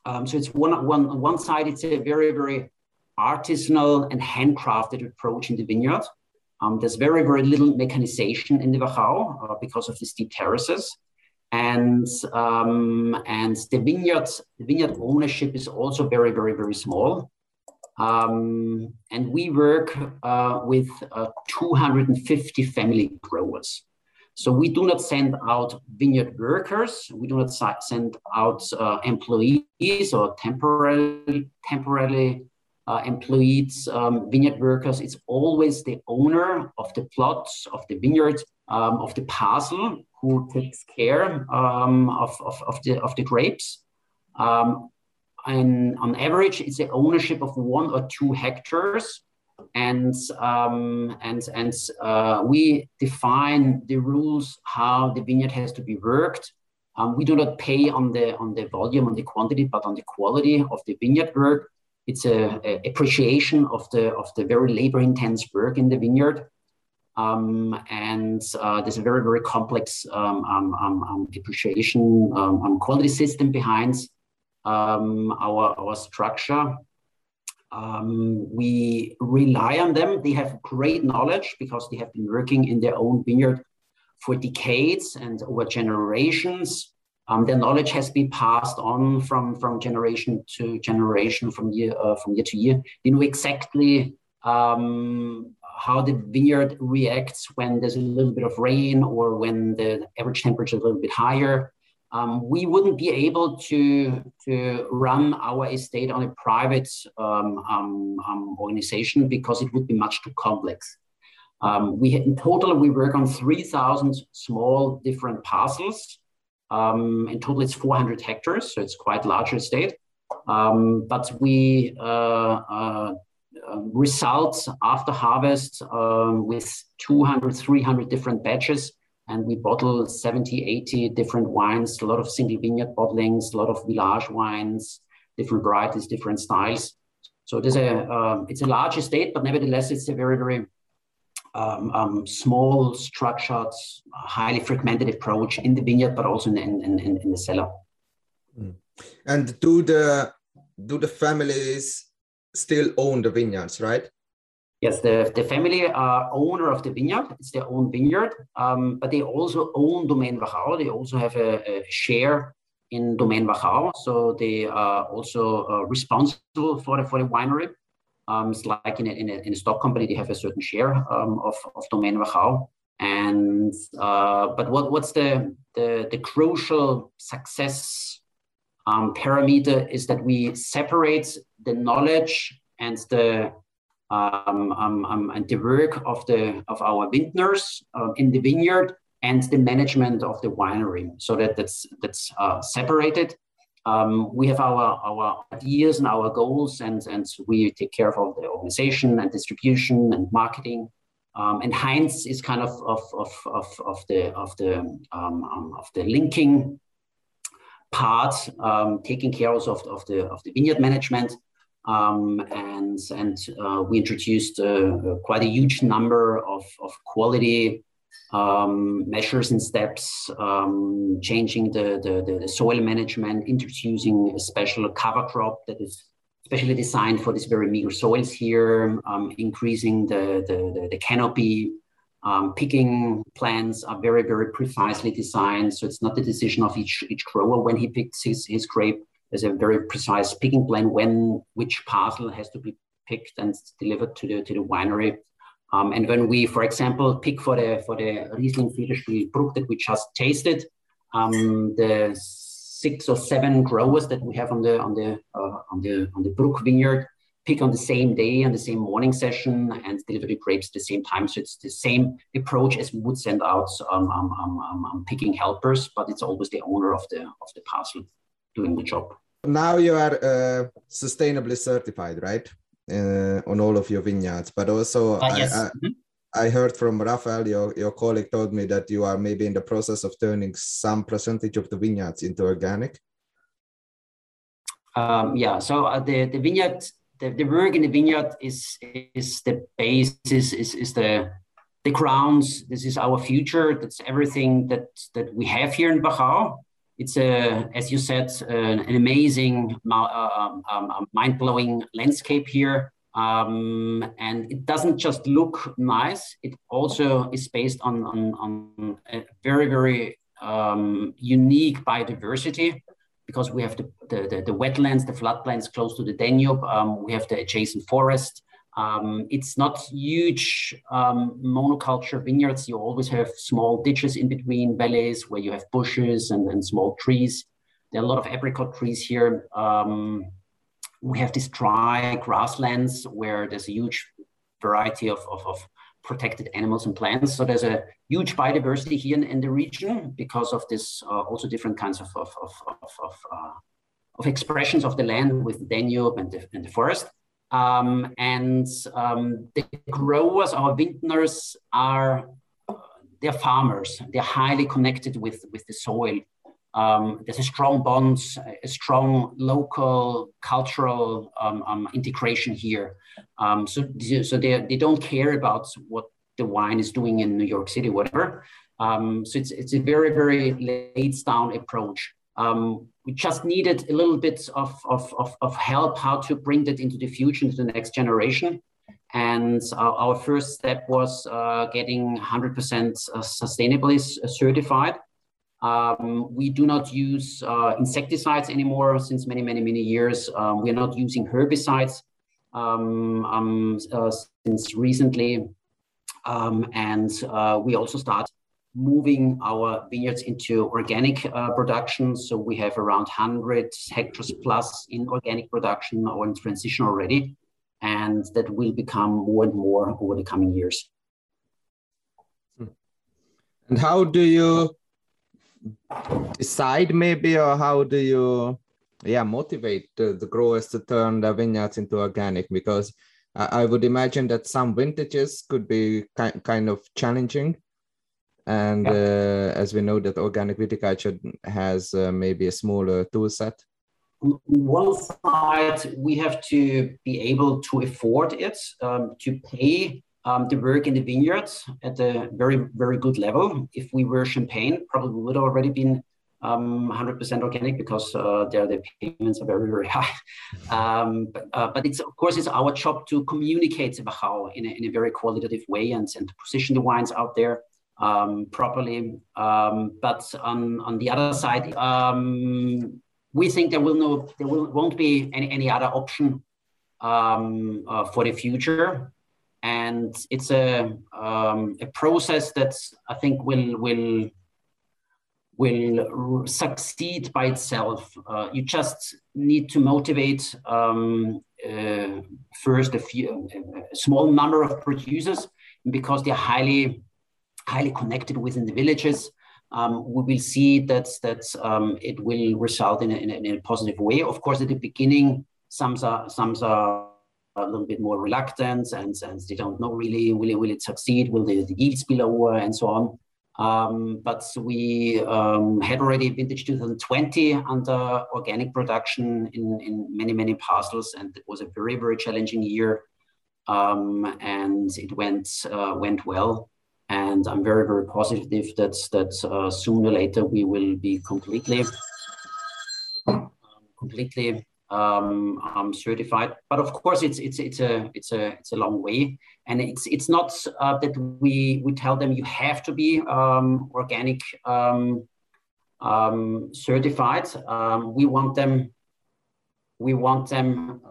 Um, so it's one, one, one side, it's a very, very artisanal and handcrafted approach in the vineyard. Um, there's very, very little mechanization in the Wachau uh, because of the steep terraces. And, um, and the vineyard, the vineyard ownership is also very, very, very small. Um, and we work uh, with uh, 250 family growers. So we do not send out vineyard workers. We do not send out uh, employees or temporarily, temporarily uh, employed um, vineyard workers. It's always the owner of the plots, of the vineyard, um, of the parcel who takes care um, of, of, of, the, of the grapes. Um, and on average, it's the ownership of one or two hectares. And, um, and, and uh, we define the rules how the vineyard has to be worked. Um, we do not pay on the, on the volume, on the quantity, but on the quality of the vineyard work. It's a, a appreciation of the, of the very labor intense work in the vineyard. Um, and uh, there's a very, very complex um, um, um, um appreciation quality system behind our, our structure. We rely on them. They have great knowledge because they have been working in their own vineyard for decades and over generations. Um, their knowledge has been passed on from, from generation to generation, from year uh, from year to year. They know exactly um, how the vineyard reacts when there's a little bit of rain or when the average temperature is a little bit higher um, we wouldn't be able to, to run our estate on a private um, um, um organization because it would be much too complex. We in total we work on 3,000 small different parcels. Um, in total, it's 400 hectares, so it's quite large estate. but we uh, uh, result after harvest with 200, 300 different batches and we bottle 70, 80 different wines, a lot of single vineyard bottlings, a lot of village wines, different varieties, different styles. So it is a uh, it's a large estate, but nevertheless it's a very very um, um, small, structured, highly fragmented approach in the vineyard, but also in, in, in, in the cellar. Mm. And do the do the families still own the vineyards, right? Yes, the, the family are owner of the vineyard. It's their own vineyard, um, but they also own Domaine Wachau. They also have a, a share in Domaine Wachau, so they are also uh, responsible for the for the winery. Um, it's like in a, in, a, in a stock company, they have a certain share um, of, of Domaine Wachau. And uh, but what, what's the, the, the crucial success um, parameter is that we separate the knowledge and the um, um, um, and the work of the of our vintners uh, in the vineyard and the management of the winery, so that that's that's uh, separated. Um, we have our our ideas and our goals, and and we take care of the organization and distribution and marketing. Um, and Heinz is kind of of, of, of, of the of the um, of the linking part, taking care of, of the of the vineyard management. Um, and and uh, we introduced uh, quite a huge number of, of quality um, measures and steps, um, changing the, the, the, soil management, introducing a special cover crop that is specially designed for these very meager soils here, um, increasing the, the, the canopy. Um, picking plants are very, very precisely designed. So it's not the decision of each, each grower when he picks his, his grape there's a very precise picking plan when which parcel has to be picked and delivered to the to the winery. Um, and when we, for example, pick for the for the Riesling Federspiel Bruck that we just tasted, um, the six or seven growers that we have on the on the uh, on the on the Bruck vineyard pick on the same day and the same morning session and deliver the grapes at the same time. So it's the same approach as we would send out um, um, um, um, um picking helpers, but it's always the owner of the of the parcel doing the job. Now you are uh, sustainably certified, right? Uh, on all of your vineyards, but also uh, yes. I, I, mm-hmm. I, heard from Rafael, your, your colleague told me that you are maybe in the process of turning some percentage of the vineyards into organic. Um, yeah, so uh, the, the vineyard, the, the work in the vineyard is is the basis, is, is the the grounds. This is our future. That's everything that that we have here in Wachau it's a, as you said, an, an amazing, uh, um, um, um, mind-blowing landscape here. Um, and it doesn't just look nice; it also is based on on, on a very very um, unique biodiversity because we have the, the, the, the, wetlands, the floodplains close to the Danube. We have the adjacent forest. Um, it's not huge um, monoculture vineyards. You always have small ditches in between valleys where you have bushes and, and small trees. There are a lot of apricot trees here. Um, we have these dry grasslands where there's a huge variety of, of, of, protected animals and plants. So there's a huge biodiversity here in, in the region because of this, uh, also different kinds of, of, of, of, uh, of expressions of the land with Danube and the, and the forest. Um, and um, the growers, our vintners, are they're farmers. They're highly connected with, with the soil. Um, there's a strong bond, a strong local cultural um, um, integration here. Um, so so they, they don't care about what the wine is doing in New York City, whatever. so it's, it's a very, very laid down approach. Um, we just needed a little bit of, of, of, of, help how to bring that into the future, into the next generation. And our, our first step was uh, getting 100% uh, sustainably certified. Um, we do not use uh, insecticides anymore since many, many, many years. Um, we are not using herbicides um, um uh, since recently. Um, and uh, we also start moving our vineyards into organic uh, production. So we have around 100 hectares plus in organic production or in transition already. And that will become more and more over the coming years. Hmm. And how do you decide maybe, or how do you yeah, motivate the, the growers to turn their vineyards into organic? Because I, I would imagine that some vintages could be ki kind of challenging And uh, as we know that organic viticulture has uh, maybe a smaller tool set. On one side, we have to be able to afford it, um, to pay um, the work in the vineyards at a very, very good level. If we were champagne, probably would already been um, 100% organic because uh, there the payments are very, very high. Um, but, uh, but it's of course it's our job to communicate Wachau in a, in a very qualitative way and, and to position the wines out there um, properly. Um, but on, on the other side, um, we think there will no there will, won't be any, any other option um, uh, for the future. And it's a, a process that I think will will will succeed by itself. Uh, you just need to motivate um, uh, first a few, a small number of producers because they're highly, highly connected within the villages. Um, we will see that that um, it will result in a, in, a, in a, positive way. Of course, at the beginning, some are some are a little bit more reluctant and, and they don't know really will it, will it succeed, will the, the yields be lower, and so on. Um, but we um, had already vintage 2020 under organic production in, in many, many parcels, and it was a very, very challenging year. Um, and it went uh, went well. And I'm very, very positive that that uh, sooner or later we will be completely completely um, um, certified. But of course, it's it's it's a it's a it's a long way, and it's it's not uh, that we we tell them you have to be um, organic um, um, certified. Um, we want them we want them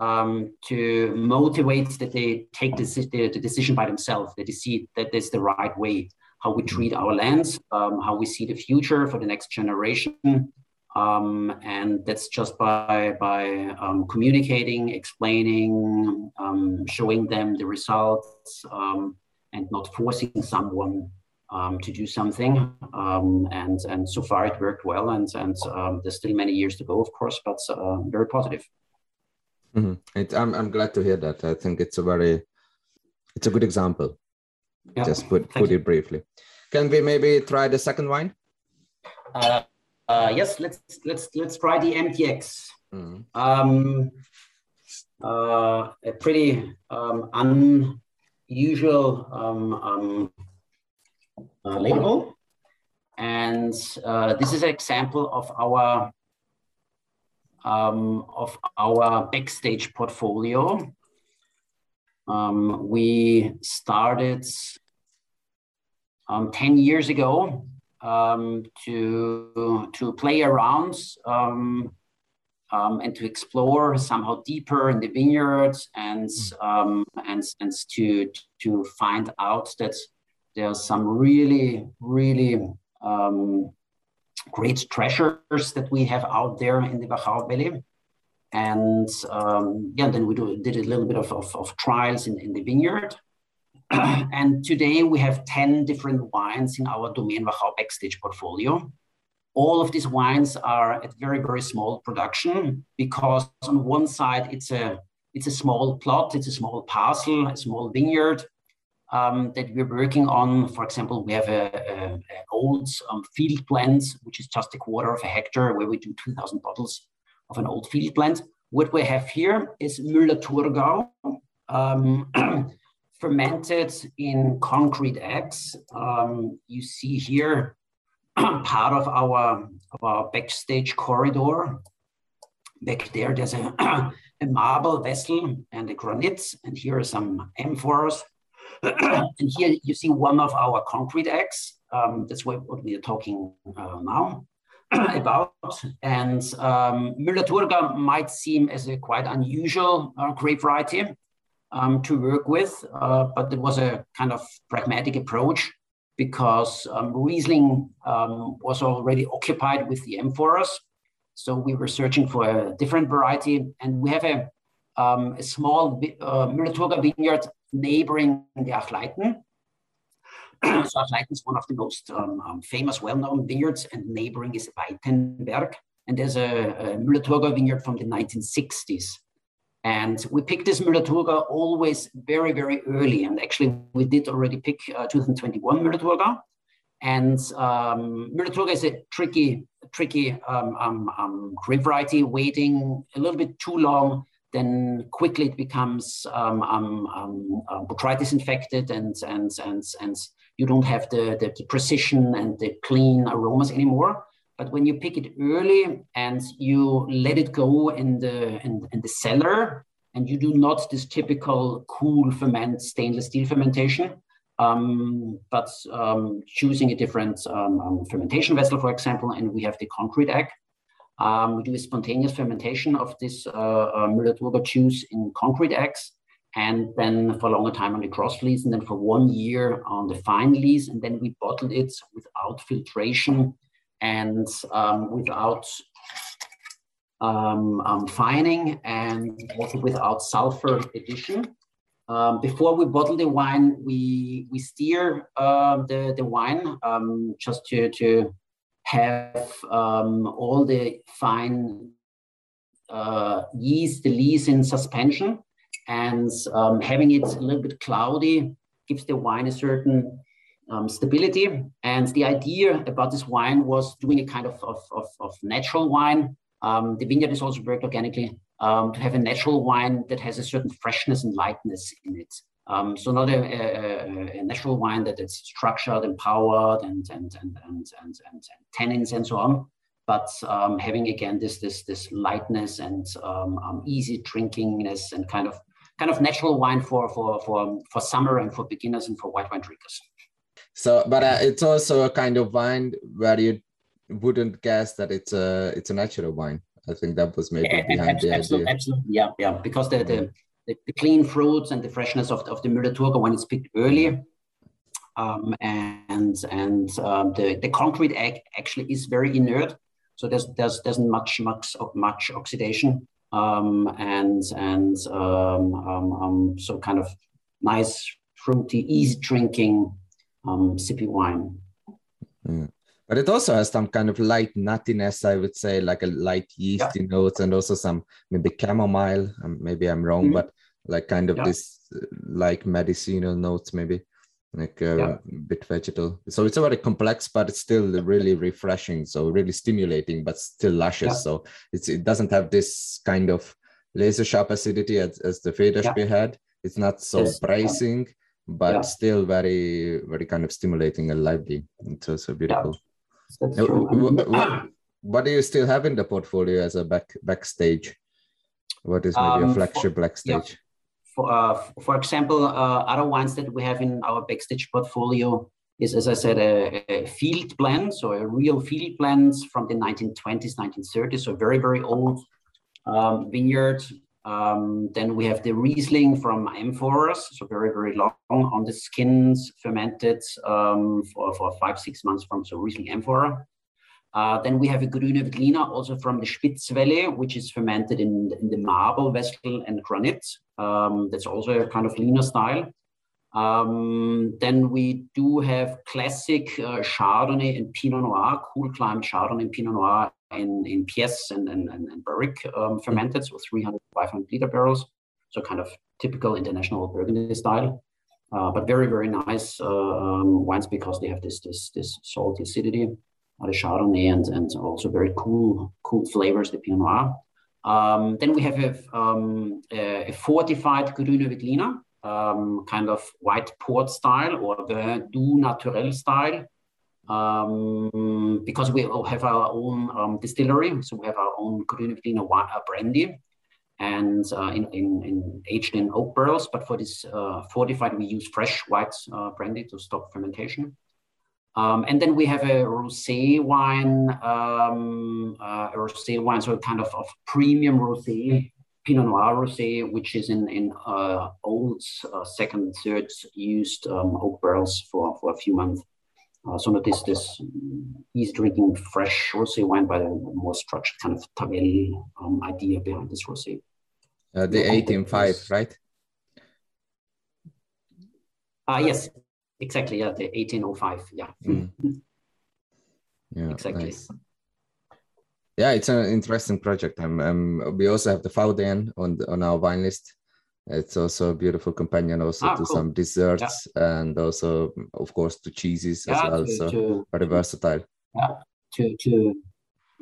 to motivate that they take the, the, decision by themselves. That they see that this is the right way. How we treat our lands, how we see the future for the next generation, um, and that's just by, by um, communicating, explaining, um, showing them the results, um, and not forcing someone um, to do something. Um, and, and so far it worked well, and, and there's still many years to go, of course, but uh, very positive. Mm-hmm. It, I'm, I'm glad to hear that. I think it's a very, it's a good example. Yeah. Just put, put it briefly. Can we maybe try the second wine? Uh, uh, yes, let's let's let's try the MTX. Mm. Um, uh, a pretty um, unusual um, um, label, and uh, this is an example of our um, of our backstage portfolio. Um, we started um, 10 years ago um, to to play around um, um, and to explore somehow deeper in the vineyards and hmm. um, and and to to find out that there's some really really um, great treasures that we have out there in the Wachau Valley. And um, yeah, then we do, did a little bit of, of, of trials in, in the vineyard. and today we have 10 different wines in our Domaine Wachau Backstage portfolio. All of these wines are at very, very small production because on one side it's a it's a small plot, it's a small parcel, a small vineyard um, that we're working on. For example, we have an old um, field blend, which is just a quarter of a hectare, where we do 2,000 bottles of an old field plant. What we have here is Müller-Thurgau. Um, fermented in concrete eggs. Um, you see here part of our, of our backstage corridor. Back there, there's a, a marble vessel and a granite, and here are some amphors. and here you see one of our concrete eggs. Um, that's what, we are talking uh, now about. And um, Müller-Thurgau might seem as a quite unusual uh, grape variety um, to work with, uh, but it was a kind of pragmatic approach because um, Riesling um, was already occupied with the amphoras. So we were searching for a different variety, and we have a, um, a small uh, Müller-Thurgau vineyard neighboring the Achleiten. so Achleiten is one of the most um, um, famous, well-known vineyards, and neighboring is Weitenberg. And there's a, a Müller-Thurgau vineyard from the 1960s. And we picked this Müller-Thurgau always very, very early. And actually, we did already pick uh, 2021 Müller-Thurgau. And um, Müller-Thurgau is a tricky, tricky um, um, um, grape variety. Waiting a little bit too long, then quickly it becomes um, um, um, um botrytis infected, and and and and you don't have the, the, the precision and the clean aromas anymore. But when you pick it early and you let it go in the in, in the cellar, and you do not this typical cool ferment stainless steel fermentation, um, but um, choosing a different um, um, fermentation vessel, for example, and we have the concrete egg. Um, we do a spontaneous fermentation of this uh, uh, Müller-Thurgau juice in concrete eggs, and then for a longer time on the gross lees, and then for one year on the fine lees, and then we bottle it without filtration and um, without fining, and also without sulfur addition. Um, before we bottle the wine, we we steer uh, the the wine um, just to to have um, all the fine uh, yeast, the lees in suspension, and um, having it a little bit cloudy gives the wine a certain um, stability. And the idea about this wine was doing a kind of of, of, of natural wine. Um, the vineyard is also worked organically um, to have a natural wine that has a certain freshness and lightness in it. Um, so not a, a, a, natural wine that is structured and powered and and and and and, and, and tannins and so on, but um, having again this this this lightness and um, um, easy drinkingness and kind of kind of natural wine for for for for summer and for beginners and for white wine drinkers. So, but uh, it's also a kind of wine where you wouldn't guess that it's a it's a natural wine. I think that was maybe yeah, behind absolutely, the absolutely, idea. Absolutely, yeah, yeah. Because the, the, the, the, clean fruits and the freshness of, of the Müller-Thurgau when it's picked early, um, and and um, the, the concrete egg actually is very inert, so there's there's there's much much much oxidation, um, and and um, um, um, so kind of nice fruity, easy drinking, sippy wine. Mm but it also has some kind of light nuttiness i would say like a light yeasty yeah. notes and also some maybe chamomile um, maybe i'm wrong mm-hmm. but like kind of yeah. this uh, like medicinal notes maybe like a uh, yeah. bit vegetal so it's a very complex but it's still really refreshing so really stimulating but still luscious so it's it doesn't have this kind of laser sharp acidity as, as the Federspiel had it's not so yes. bracing but still very very kind of stimulating and lively it's also beautiful that's true. What, what, do you still have in the portfolio as a back backstage? What is maybe um, a flagship for, backstage? Yeah. For, uh, for example, uh, other wines that we have in our backstage portfolio is, as I said, a, a, field blend, so a real field blend from the 1920s, 1930s, so very, very old um, vineyard. Um, then we have the Riesling from amphoras, so very, very long on the skins, fermented um, for, for five, six months from so Riesling amphora. Uh, then we have a Grüner Veltliner also from the Spitzwelle, which is fermented in, in the marble vessel and granite. Um, that's also a kind of leaner style. Um, then we do have classic uh, Chardonnay and Pinot Noir, cool climate Chardonnay and Pinot Noir in, in Pièce and, and, and Barrique um, fermented, so 300, 500 liter barrels. So kind of typical international Burgundy style, uh, but very, very nice uh, um, wines because they have this, this, this salty acidity, uh, the Chardonnay, and, and also very cool, cool flavors, the Pinot Noir. Um, then we have a, um, a, fortified Grüner Veltliner, um, kind of white port style or the doux naturel style um, because we have our own um, distillery, so we have our own Veltliner uh, brandy, and uh, in, in, in, aged in oak barrels. But for this uh, fortified, we use fresh white uh, brandy to stop fermentation. Um, and then we have a rosé wine, um, uh, a rosé wine, so kind of of premium rosé, Pinot Noir rosé, which is in in uh, old second, third used um, oak barrels for for a few months. Uh, so this this he's drinking fresh rosé wine by the more structured kind of Tavel um, idea behind this rosé. Uh, the 18.5, right? Uh, yes, exactly. Yeah, the 1805. Yeah. Mm. yeah, exactly. Nice. Yeah, it's an interesting project. Um, um, we also have the Faudén on on our wine list. It's also a beautiful companion also ah, to cool. some desserts yeah. and also, of course, to cheeses yeah, as well. To, so to, very versatile. Yeah, to to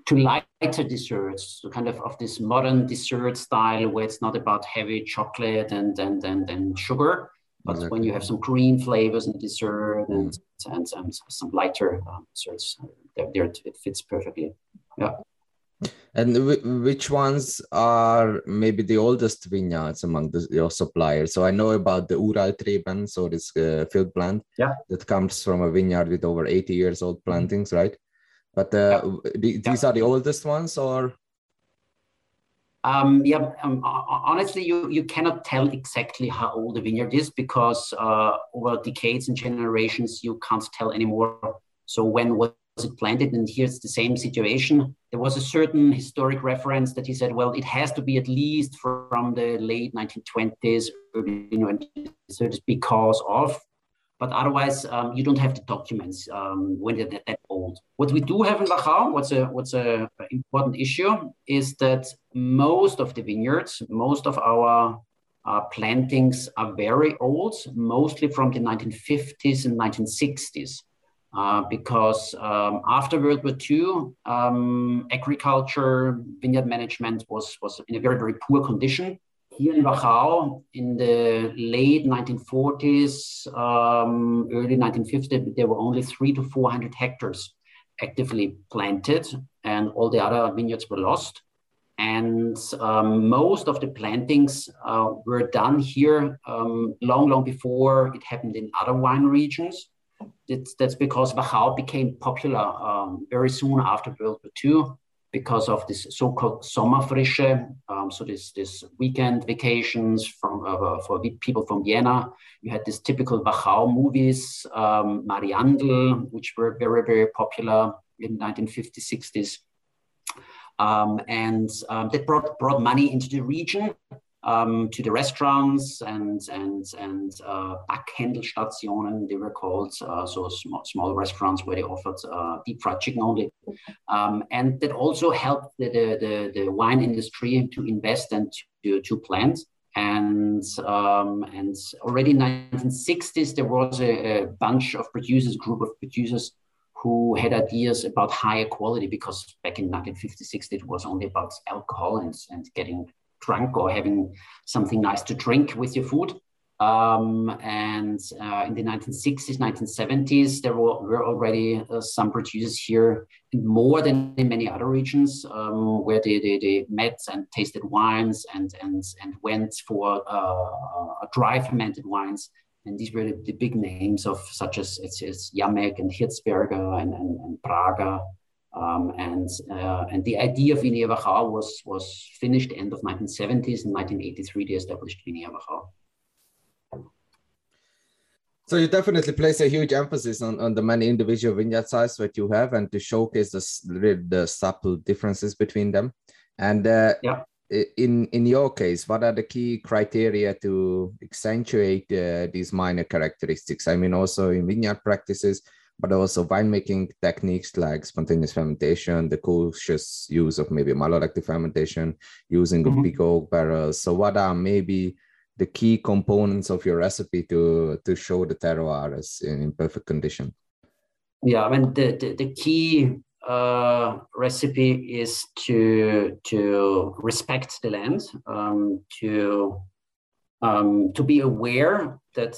to lighter desserts, so kind of of this modern dessert style where it's not about heavy chocolate and and and, and sugar, but exactly. when you have some cream flavors in the dessert and mm. and, and, some lighter um, desserts, uh, there, there it fits perfectly. Yeah. And which ones are maybe the oldest vineyards among the, your suppliers? So I know about the Ural Treben, so this uh, field plant yeah. that comes from a vineyard with over 80 years old plantings, right? But uh, yeah. these yeah. are the oldest ones, or? Um, yeah, um, honestly, you, you cannot tell exactly how old the vineyard is because uh, over decades and generations, you can't tell anymore. So when was it planted? And here's the same situation. There was a certain historic reference that he said, well, it has to be at least from the late 1920s, early 1930s because of but otherwise um, you don't have the documents um, when they're that, that, old. What we do have in Wachau, what's a what's a important issue, is that most of the vineyards, most of our uh, plantings are very old, mostly from the 1950s and 1960s. Uh, because um, after World War II, um, agriculture, vineyard management was, was in a very, very poor condition here in Wachau in the late 1940s, um, early 1950s, there were only three to 400 hectares actively planted, and all the other vineyards were lost. And um, most of the plantings uh, were done here um, long, long before it happened in other wine regions. It's, that's because Wachau became popular um, very soon after World War II because of this so-called Sommerfrische, um, so this this weekend vacations from uh, for people from Vienna. You had this typical Wachau movies, um, Mariandl, which were very very popular in 1950s 60s, um, and um, that brought brought money into the region um, to the restaurants and and and uh, Backhendlstationen they were called uh, so small, small restaurants where they offered uh, deep fried chicken only, um, and that also helped the, the, the, the, wine industry to invest and to, to plant. And um, and already in 1960s there was a, a bunch of producers, group of producers who had ideas about higher quality because back in 1956 it was only about alcohol and, and getting drunk or having something nice to drink with your food. Um, and uh, in the 1960s, 1970s, there were, were already uh, some producers here, more than in many other regions, um, where they, they, they, met and tasted wines and, and, and went for uh, dry fermented wines. And these were the, the, big names of such as it's, it's Jamek and Hirtzberger and, and, and Prager um, and uh, and the idea of Vinea Wachau was was finished end of 1970s. In 1983, they established Vinea Wachau. So you definitely place a huge emphasis on, on the many individual vineyard sites that you have and to showcase the, the subtle differences between them. And uh, yeah. in in your case, what are the key criteria to accentuate uh, these minor characteristics? I mean, also in vineyard practices, but also winemaking techniques like spontaneous fermentation, the cautious use of maybe malolactic fermentation, using mm-hmm. big oak barrels. So, what are maybe the key components of your recipe to to show the terroir as in, in perfect condition? Yeah, I mean the the, the key uh, recipe is to to respect the land, um, to um, to be aware that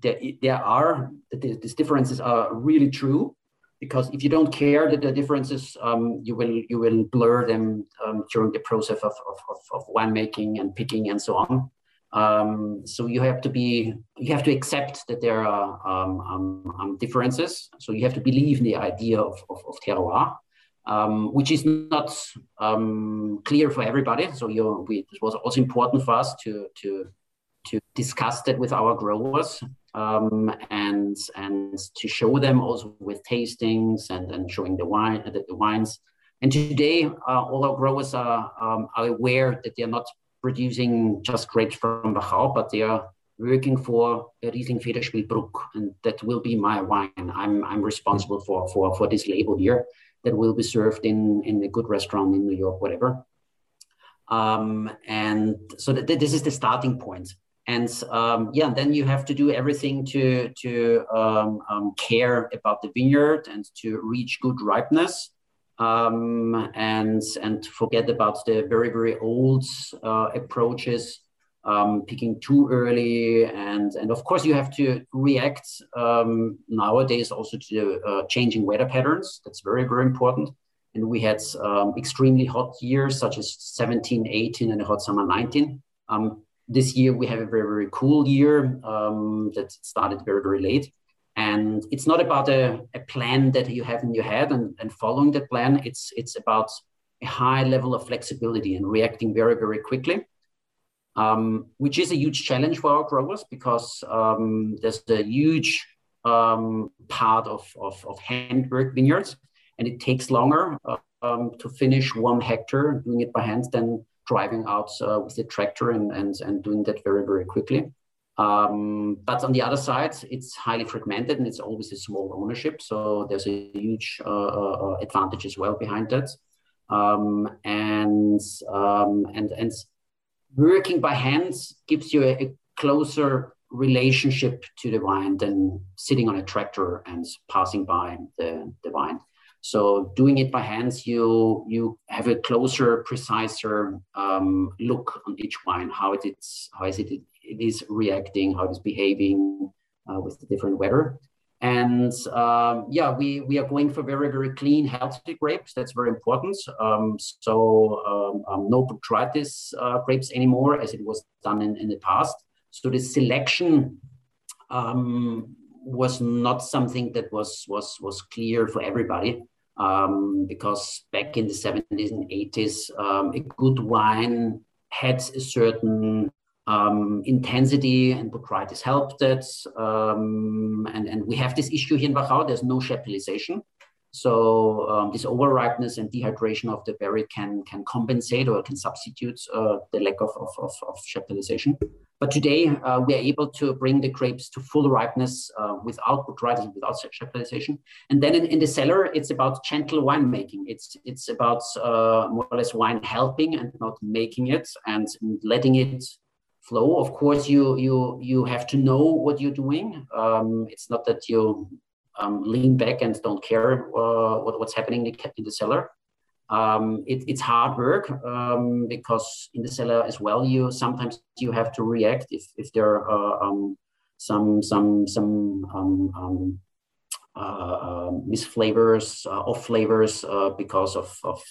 there, there are that these differences are really true because if you don't care that the differences um, you will you will blur them um, during the process of, of, of, of winemaking and picking and so on um, so you have to be you have to accept that there are um, um, um, differences so you have to believe in the idea of, of, of terroir um, which is not clear for everybody. So you, we, it was also important for us to to to discuss that with our growers um, and and to show them also with tastings and, and showing the wine the, the wines. And today, uh, all our growers are, um, are aware that they're not producing just grapes from Wachau, but they are working for Riesling Federspielbruck, and that will be my wine. I'm, I'm responsible for, for, for this label here that will be served in, in a good restaurant in New York, whatever. Um, and so that, this is the starting point. And um, yeah, then you have to do everything to to um, um, care about the vineyard and to reach good ripeness, um, and and forget about the very very old uh, approaches, um, picking too early, and and of course you have to react um, nowadays also to uh, changing weather patterns. That's very very important. And we had extremely hot years such as 17, 18, and a hot summer 19. Um, this year we have a very very cool year um, that started very very late. And it's not about a, a, plan that you have in your head and, and following that plan. It's it's about a high level of flexibility and reacting very very quickly um, which is a huge challenge for our growers because um, there's a huge um, part of, of, of handwork vineyards and it takes longer uh, to finish one hectare doing it by hand than driving out uh, with the tractor and, and, and doing that very, very quickly. Um, but on the other side, it's highly fragmented and it's always a small ownership. So there's a huge uh, uh, advantage as well behind that. Um, and, um, and, and working by hands gives you a, a, closer relationship to the wine than sitting on a tractor and passing by the, the wine. So doing it by hands, you you have a closer, preciser um, look on each wine, how it is how is it it is reacting, how it is behaving uh, with the different weather. And um, yeah, we, we are going for very, very clean, healthy grapes. That's very important. Um, so um, um no botrytis uh, grapes anymore as it was done in, in the past. So the selection um, was not something that was, was, was clear for everybody um, because back in the 70s and 80s, um, a good wine had a certain um, intensity and botrytis helped it. Um, and, and we have this issue here in Wachau, there's no chaptalization. So um, this overripeness and dehydration of the berry can, can compensate or can substitute uh, the lack of, of, of, of chaptalization. But today uh, we are able to bring the grapes to full ripeness uh, without botrytis, without chaptalization. And then in, in, the cellar, it's about gentle winemaking. It's, it's about uh, more or less wine helping and not making it and letting it flow. Of course, you, you, you have to know what you're doing. Um, it's not that you um, lean back and don't care uh, what, what's happening in the cellar. Um, it, it's hard work um, because in the cellar as well, you sometimes you have to react if, if there are um, some some some um, um, uh, uh, misflavors, uh, off flavors uh, because of, of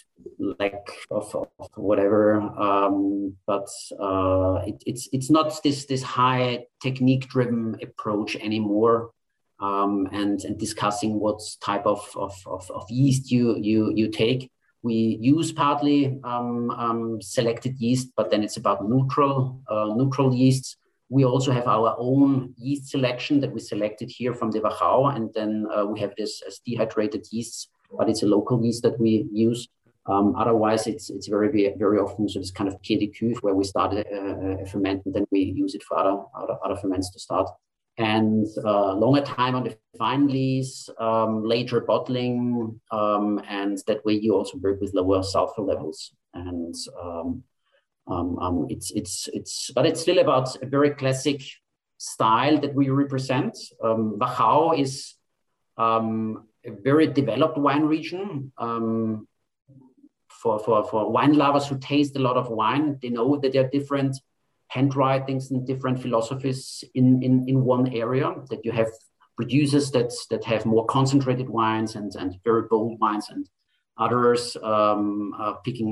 lack of, of whatever. Um, but uh, it, it's it's not this this high technique driven approach anymore and, and discussing what type of, of, of, of, yeast you, you, you take. We use partly um, um, selected yeast, but then it's about neutral, uh, neutral yeasts. We also have our own yeast selection that we selected here from the Wachau, and then uh, we have this as dehydrated yeasts, but it's a local yeast that we use. Um, otherwise, it's it's very very often so this kind of pied where we start a, a, a, ferment and then we use it for other other, other ferments to start and uh, longer time on the fine lees, um, later bottling, um, and that way you also work with lower sulfur levels. And um, um, um it's it's it's, but it's still about a very classic style that we represent. Um, Wachau is um, a very developed wine region. for, for, for wine lovers who taste a lot of wine, they know that there are different handwritings and different philosophies in, in, in one area, that you have producers that, that have more concentrated wines and, and very bold wines and others um, picking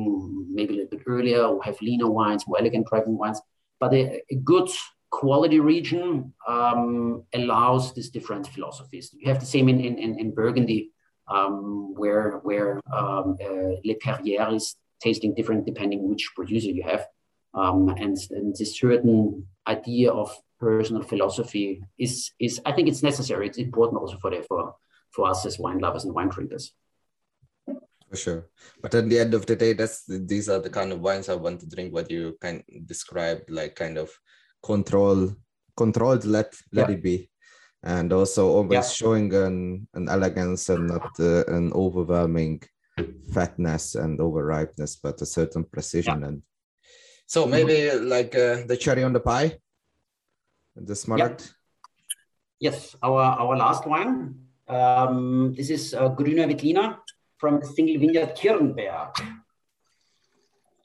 maybe a little bit earlier or have leaner wines, more elegant driving wines. But a, a good quality region um, allows these different philosophies. You have the same in, in, in Burgundy, um, where, where um, uh, Le Perrier is tasting different depending which producer you have. Um, and, and this certain idea of personal philosophy is, is I think it's necessary. It's important also for, the, for, for us as wine lovers and wine drinkers. For sure. But at the end of the day, that's these are the kind of wines I want to drink. What you kind of described, like kind of control, controlled. Let let yeah. it be, and also always yeah. showing an an elegance and not uh, an overwhelming fatness and overripeness, but a certain precision yeah. and so maybe like uh, the cherry on the pie. the Smaragd. Yep. Yes, our our last wine. Um, this is uh, Grüner Veltliner from the single vineyard Kirnberg.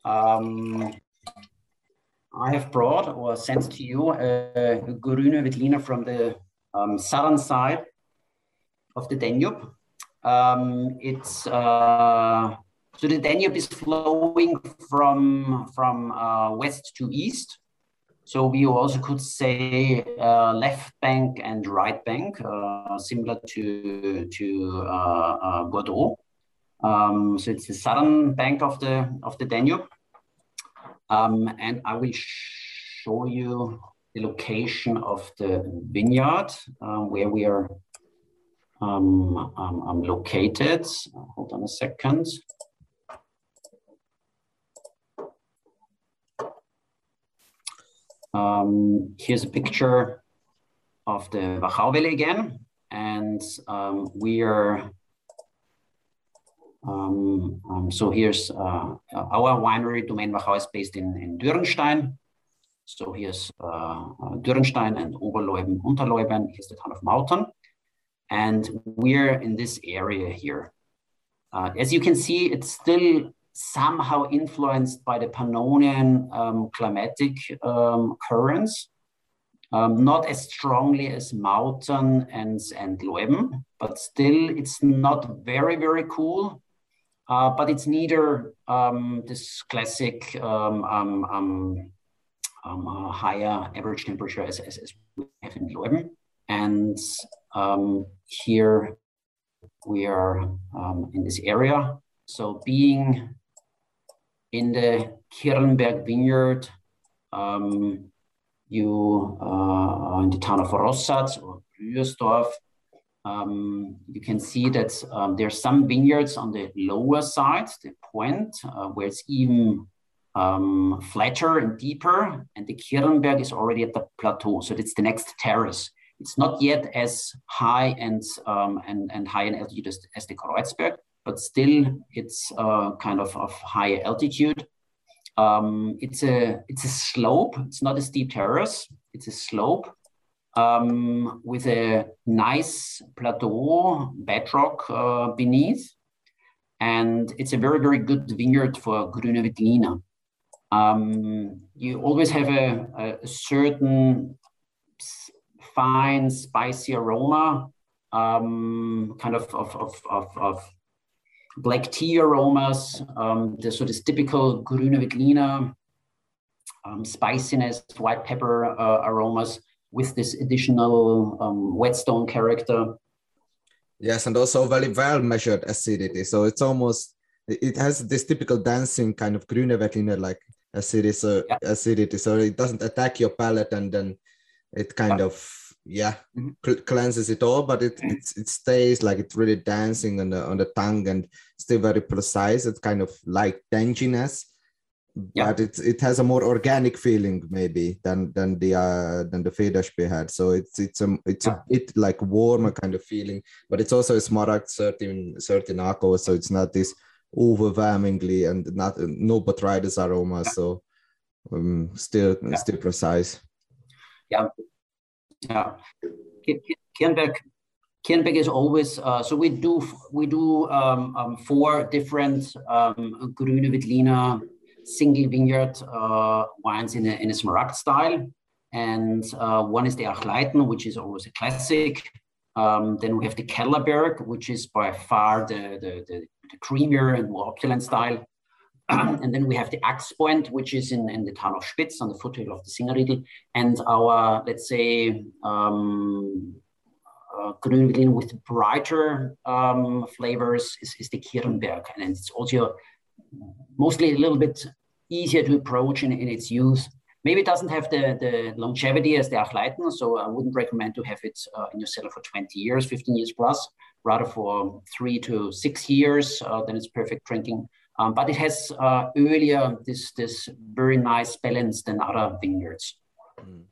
Um, I have brought or sent to you a, a Grüner Veltliner from the um, southern side of the Danube. Um, it's uh, so the Danube is flowing from from uh, west to east. So we also could say uh, left bank and right bank, uh, similar to to uh, uh, Bordeaux. Um, so it's the southern bank of the of the Danube, um, and I will show you the location of the vineyard um, where we are um, um, um, located. Hold on a second. Um, here's a picture of the Wachau Valley again. And um, we are, um, um so here's uh, our winery, Domaine Wachau, is based in, in Dürnstein. So here's uh, uh, and Oberloiben, Unterloiben. Here's the town of Mautern. And we're in this area here. Uh, as you can see, it's still somehow influenced by the Pannonian um, climatic um, currents, um, not as strongly as Mautern and, and Loiben, but still it's not very, very cool. Uh, but it's neither um, this classic um, um, uh, higher average temperature as, as, as, we have in Loiben. And here we are in this area. So being in the Kirnberg vineyard, um, you uh, in the town of Rossatz or Brüersdorf, um, you can see that um, there are some vineyards on the lower side, the point, uh, where it's even um, flatter and deeper, and the Kirnberg is already at the plateau, so it's the next terrace. It's not yet as high and um, and, and high in altitude as, as the Kreuzberg, but still it's uh, kind of of higher altitude. Um, it's a it's a slope. It's not a steep terrace. It's a slope um, with a nice plateau bedrock uh, beneath, and it's a very very good vineyard for Grüner Veltliner. Um, you always have a, a certain fine spicy aroma, um, kind of of, of, of, of black tea aromas, um, the sort of typical Grüner Veltliner um, spiciness, white pepper uh, aromas with this additional um, whetstone character. Yes, and also very well measured acidity. So it's almost it has this typical dancing kind of Grüner Veltliner like acidity. So yeah. acidity. So it doesn't attack your palate, and then it kind yeah. of yeah mm-hmm. cl- cleanses it all but it mm-hmm. it stays like it's really dancing on the on the tongue and still very precise it's kind of like tanginess yeah. but it it has a more organic feeling maybe than than the uh than the Federspiel had so it's it's a it's yeah. a bit like warmer kind of feeling but it's also a Smaragd certain certain alcohol so it's not this overwhelmingly and not no botrytis aroma yeah. so um, still still precise yeah yeah, Kirnberg. Kirnberg is always uh, so we do we do um, um, four different um, Grüner Veltliner single vineyard uh, wines in a, in a Smaragd style, and uh, one is the Achleiten, which is always a classic. Um, then we have the Kellerberg, which is by far the, the, the, the creamier and more opulent style. and then we have the Axpoint, which is in, in the town of Spitz on the foothill of the Singerriedel. And our, let's say, uh, with brighter um, flavors is, is the Kirnberg. And it's also mostly a little bit easier to approach in, in its use. Maybe it doesn't have the, the longevity as the Achleiten, so I wouldn't recommend to have it uh, in your cellar for 20 years, 15 years plus, rather for three to six years, uh, then it's perfect drinking. Um, but it has uh, earlier this this very nice balance than other vineyards. Mm.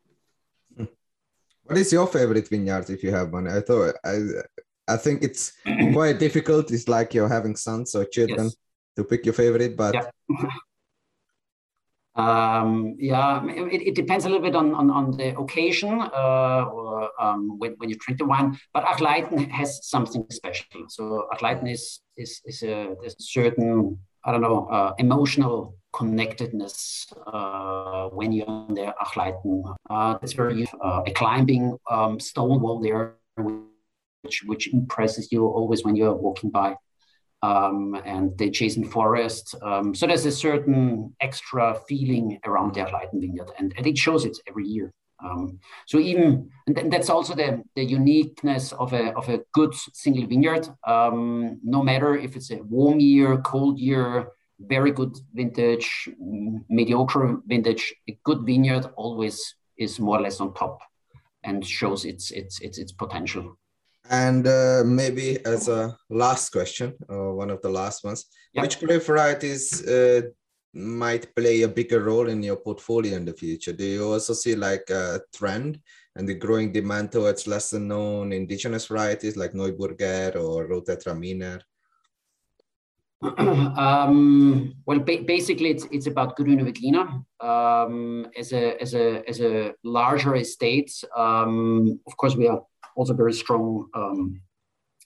What is your favorite vineyard if you have one? I thought I I think it's quite difficult. It's like you're having sons or children yes. to pick your favorite, but. Yeah. Um, yeah, it, it, depends a little bit on, on, on the occasion uh, or um, when, when you drink the wine. But Achleiten has something special. So Achleiten is is is a, a certain I don't know uh, emotional connectedness uh, when you're on the Achleiten. Uh, it's very uh, a climbing um, stone wall there, which which impresses you always when you're walking by um, and the adjacent forest. Um, so there's a certain extra feeling around the Achleiten vineyard, and, and it shows it every year. Um, so even and that's also the, the uniqueness of a, of a good single vineyard. Um, no matter if it's a warm year, cold year, very good vintage, mediocre vintage, a good vineyard always is more or less on top and shows its its its, its potential. And uh, maybe as a last question, or one of the last ones, which grape varieties uh, might play a bigger role in your portfolio in the future? Do you also see like a trend and the growing demand towards lesser known indigenous varieties like Neuburger or Roter Traminer? um, well, ba basically, it's it's about Grüner Veltliner um, as a as a as a larger estate. Um, of course, we are also very strong um,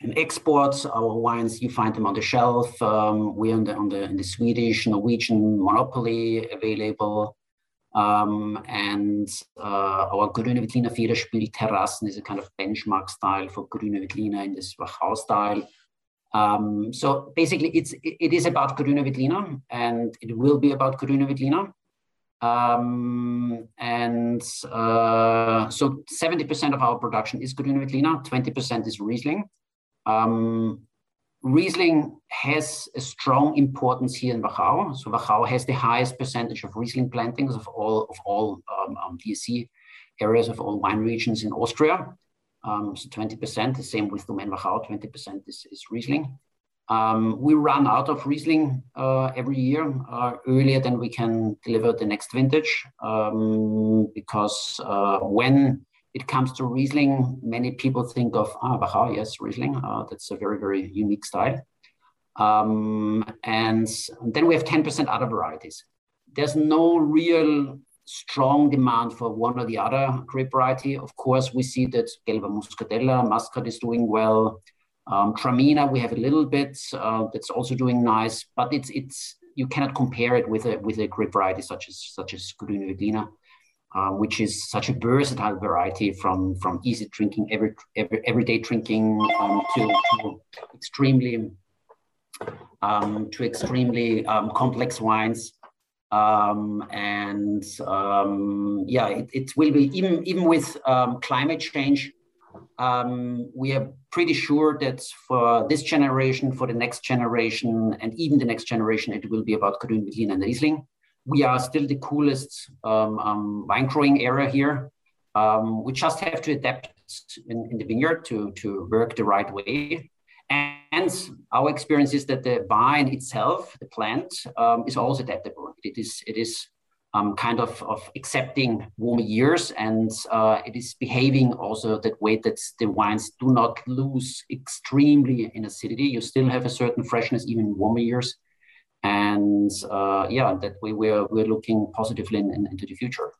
in exports. Our wines, you find them on the shelf. Um, we're on the, on the, in the Swedish, Norwegian monopoly available. Um, and uh, our Grüner Veltliner Federspiel Terrassen is a kind of benchmark style for Grüner Veltliner in this Wachau style. Um, so basically, it's it is about Grüner Veltliner, and it will be about Grüner Veltliner. Um, and uh, so 70% of our production is Grüner Veltliner, 20% is Riesling. Um, Riesling has a strong importance here in Wachau. So Wachau has the highest percentage of Riesling plantings of all of all um, um, DAC areas of all wine regions in Austria. Um, so 20%, the same with Domaine Wachau, 20% is, is Riesling. Um, we run out of Riesling uh, every year uh, earlier than we can deliver the next vintage um, because uh, when it comes to Riesling, many people think of, ah, Wachau, yes, Riesling. Uh, that's a very, very unique style. Um, and then we have 10% other varieties. There's no real strong demand for one or the other grape variety. Of course, we see that Gelber Muskateller, Muscat is doing well. Um, Traminer, we have a little bit uh, that's also doing nice, but it's it's you cannot compare it with a with a grape variety such as such as Grüner Veltliner, uh, which is such a versatile variety from from easy drinking, every, every everyday drinking um, to, to, extremely um, to extremely um, complex wines. Um, and um, yeah, it, it, will be even even with climate change um, we are pretty sure that for this generation, for the next generation, and even the next generation, it will be about Grüner Veltliner and Riesling. We are still the coolest um, um, wine growing area here. Um, we just have to adapt in, in, the vineyard to, to work the right way. And our experience is that the vine itself, the plant, um, is also adaptable. It is, it is um, kind of, of accepting warmer years and uh, it is behaving also that way that the wines do not lose extremely in acidity. You still have a certain freshness even in warmer years. And uh, yeah, that way we're, we're looking positively in, in, into the future.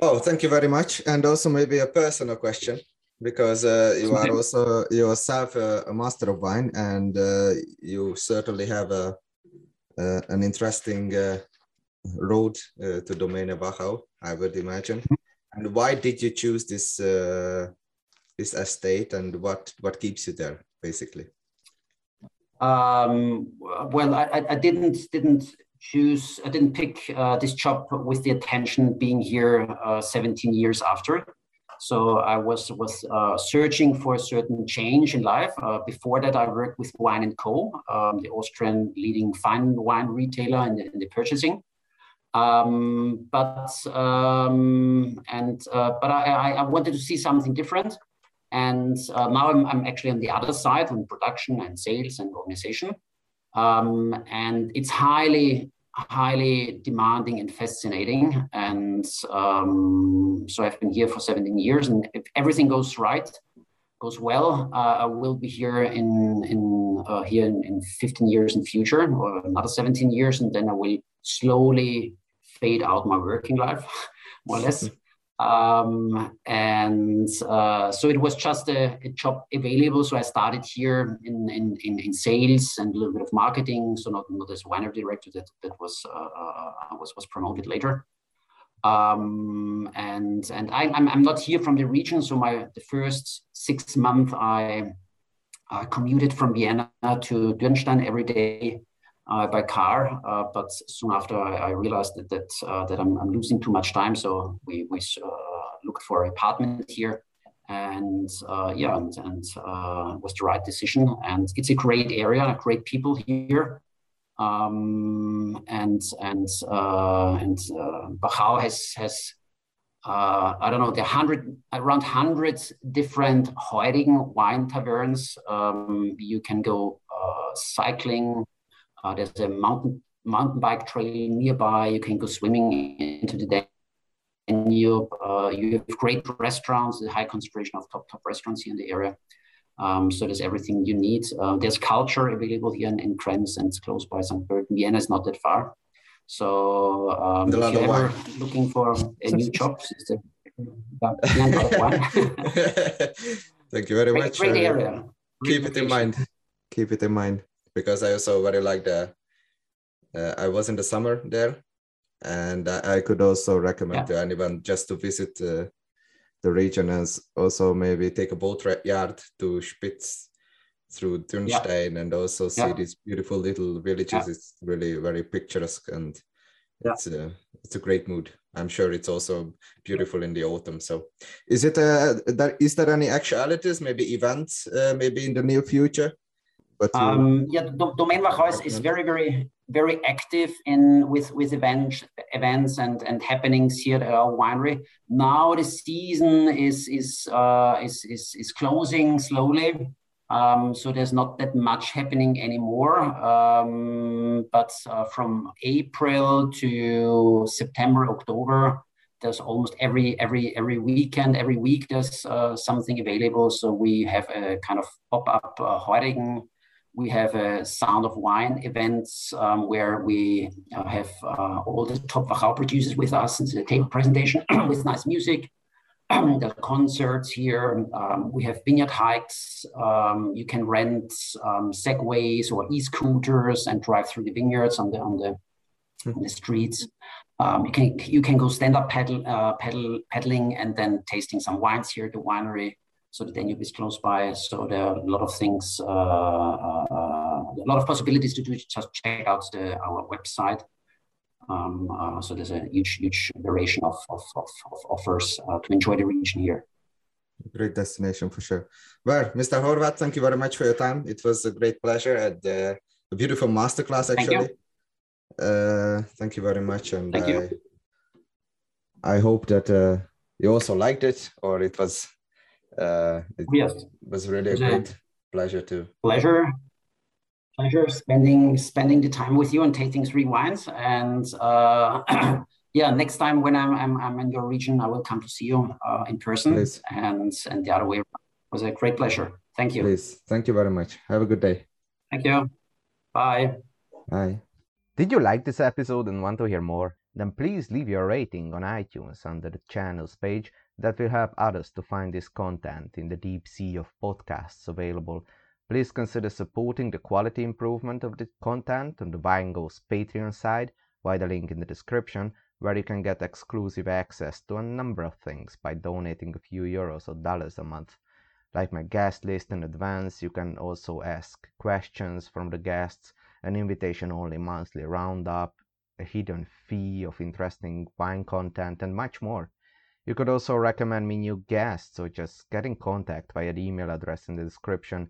Oh, thank you very much. And also maybe a personal question because uh, you are also yourself a, a master of wine and uh, you certainly have a, uh, an interesting uh, road uh, to Domaine Wachau, I would imagine. And why did you choose this uh, this estate, and what what keeps you there, basically? Um, well, I, I didn't didn't choose. I didn't pick uh, this job with the attention being here uh, 17 years after. So I was was uh, searching for a certain change in life. Uh, before that, I worked with Wein and Co, um, the Austrian leading fine wine retailer in the, in the purchasing. Um, but um, and uh, but I, I, wanted to see something different, and uh, now I'm, I'm actually on the other side on production and sales and organization, um, and it's highly highly demanding and fascinating. And um, so I've been here for 17 years, and if everything goes right, goes well, uh, I will be here in in uh, here in, in 15 years in future, or another 17 years, and then I will slowly fade out my working life, more or less. Um, and uh, so it was just a, a, job available. So I started here in, in, in, in, sales and a little bit of marketing. So not, not as winery director that, that was, uh, uh, was, was promoted later. Um, and and I, I'm, I'm not here from the region. So my the first six months I I commuted from Vienna to Dürnstein every day uh, by car, uh, but soon after I, I realized that that, uh, that I'm, I'm, losing too much time. So we, we uh, looked for an apartment here, and uh, yeah, and, and uh, was the right decision. And it's a great area, great people here, um, and and and Wachau has has. I don't know, are hundred around hundred different Heurigen wine taverns. Um, you can go cycling uh, there's a mountain mountain bike trail nearby. You can go swimming into the Danube. Uh, you have great restaurants, a high concentration of top top restaurants here in the area. Um, so there's everything you need. Uh, there's culture available here in, in Krems and it's close by St. Pölten. Vienna is not that far. So um, if you're ever looking for a new job, it's a, Thank you very great, much. Great area. Keep it in mind. Keep it in mind because I also very like the. Uh, I was in the summer there, and I, I could also recommend yeah. to anyone just to visit uh, the region and also maybe take a boat yard to Spitz through Dürnstein yeah. and also see yeah. these beautiful little villages. It's really very picturesque and it's a it's a great mood. I'm sure it's also beautiful in the autumn. So, is it uh, there, is there any actualities, maybe events, uh, maybe in the near future but um, yeah, Domaine Wachau is, is very, very, very active in with with events, events and and happenings here at our winery. Now the season is is uh, is, is is closing slowly. Um, so there's not that much happening anymore. Um, but uh, from April to September, October, there's almost every every every weekend, every week there's uh, something available. So we have a kind of pop up uh, Heurigen we have a Sound of Wine events um, where we uh, have uh, all the top Wachau producers with us. It's a table presentation with nice music. the concerts here. Um, we have vineyard hikes. Um, you can rent um, segways or e-scooters and drive through the vineyards on the on the, on the streets. Um, you can you can go stand up paddle uh, paddle paddling and then tasting some wines here at the winery so the Danube is close by. So there are a lot of things, uh, uh, a lot of possibilities to do. Just check out the, our website. Um, uh, so there's a huge, huge variation of, of, of, of offers uh, to enjoy the region here. Great destination for sure. Well, Mr. Horvath, thank you very much for your time. It was a great pleasure and uh, a beautiful masterclass, actually. Thank you, uh, thank you very much. And thank I, you. I hope that you also liked it or it was uh, it yes. was really a great pleasure to pleasure? Pleasure spending spending the time with you and tasting three wines and uh, yeah next time when I'm, I'm, I'm in your region i will come to see you uh, in person Please. and and the other way around. it was a great pleasure. Thank you. Please. thank you very much. Have a good day. Thank you. Bye. Bye. Did you like this episode and want to hear more? Then please leave your rating on itunes under the channels page that will help others to find this content in the deep sea of podcasts available. Please consider supporting the quality improvement of the content on the Winego's Patreon side via the link in the description, where you can get exclusive access to a number of things by donating a few euros or dollars a month. Like my guest list in advance, you can also ask questions from the guests, an invitation only monthly roundup, a hidden fee of interesting wine content, and much more. You could also recommend me new guests or just get in contact via the email address in the description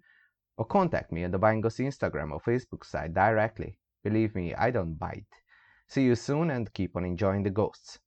or contact me on the Weingo's Instagram or Facebook site directly. Believe me, I don't bite. See you soon and keep on enjoying the ghosts.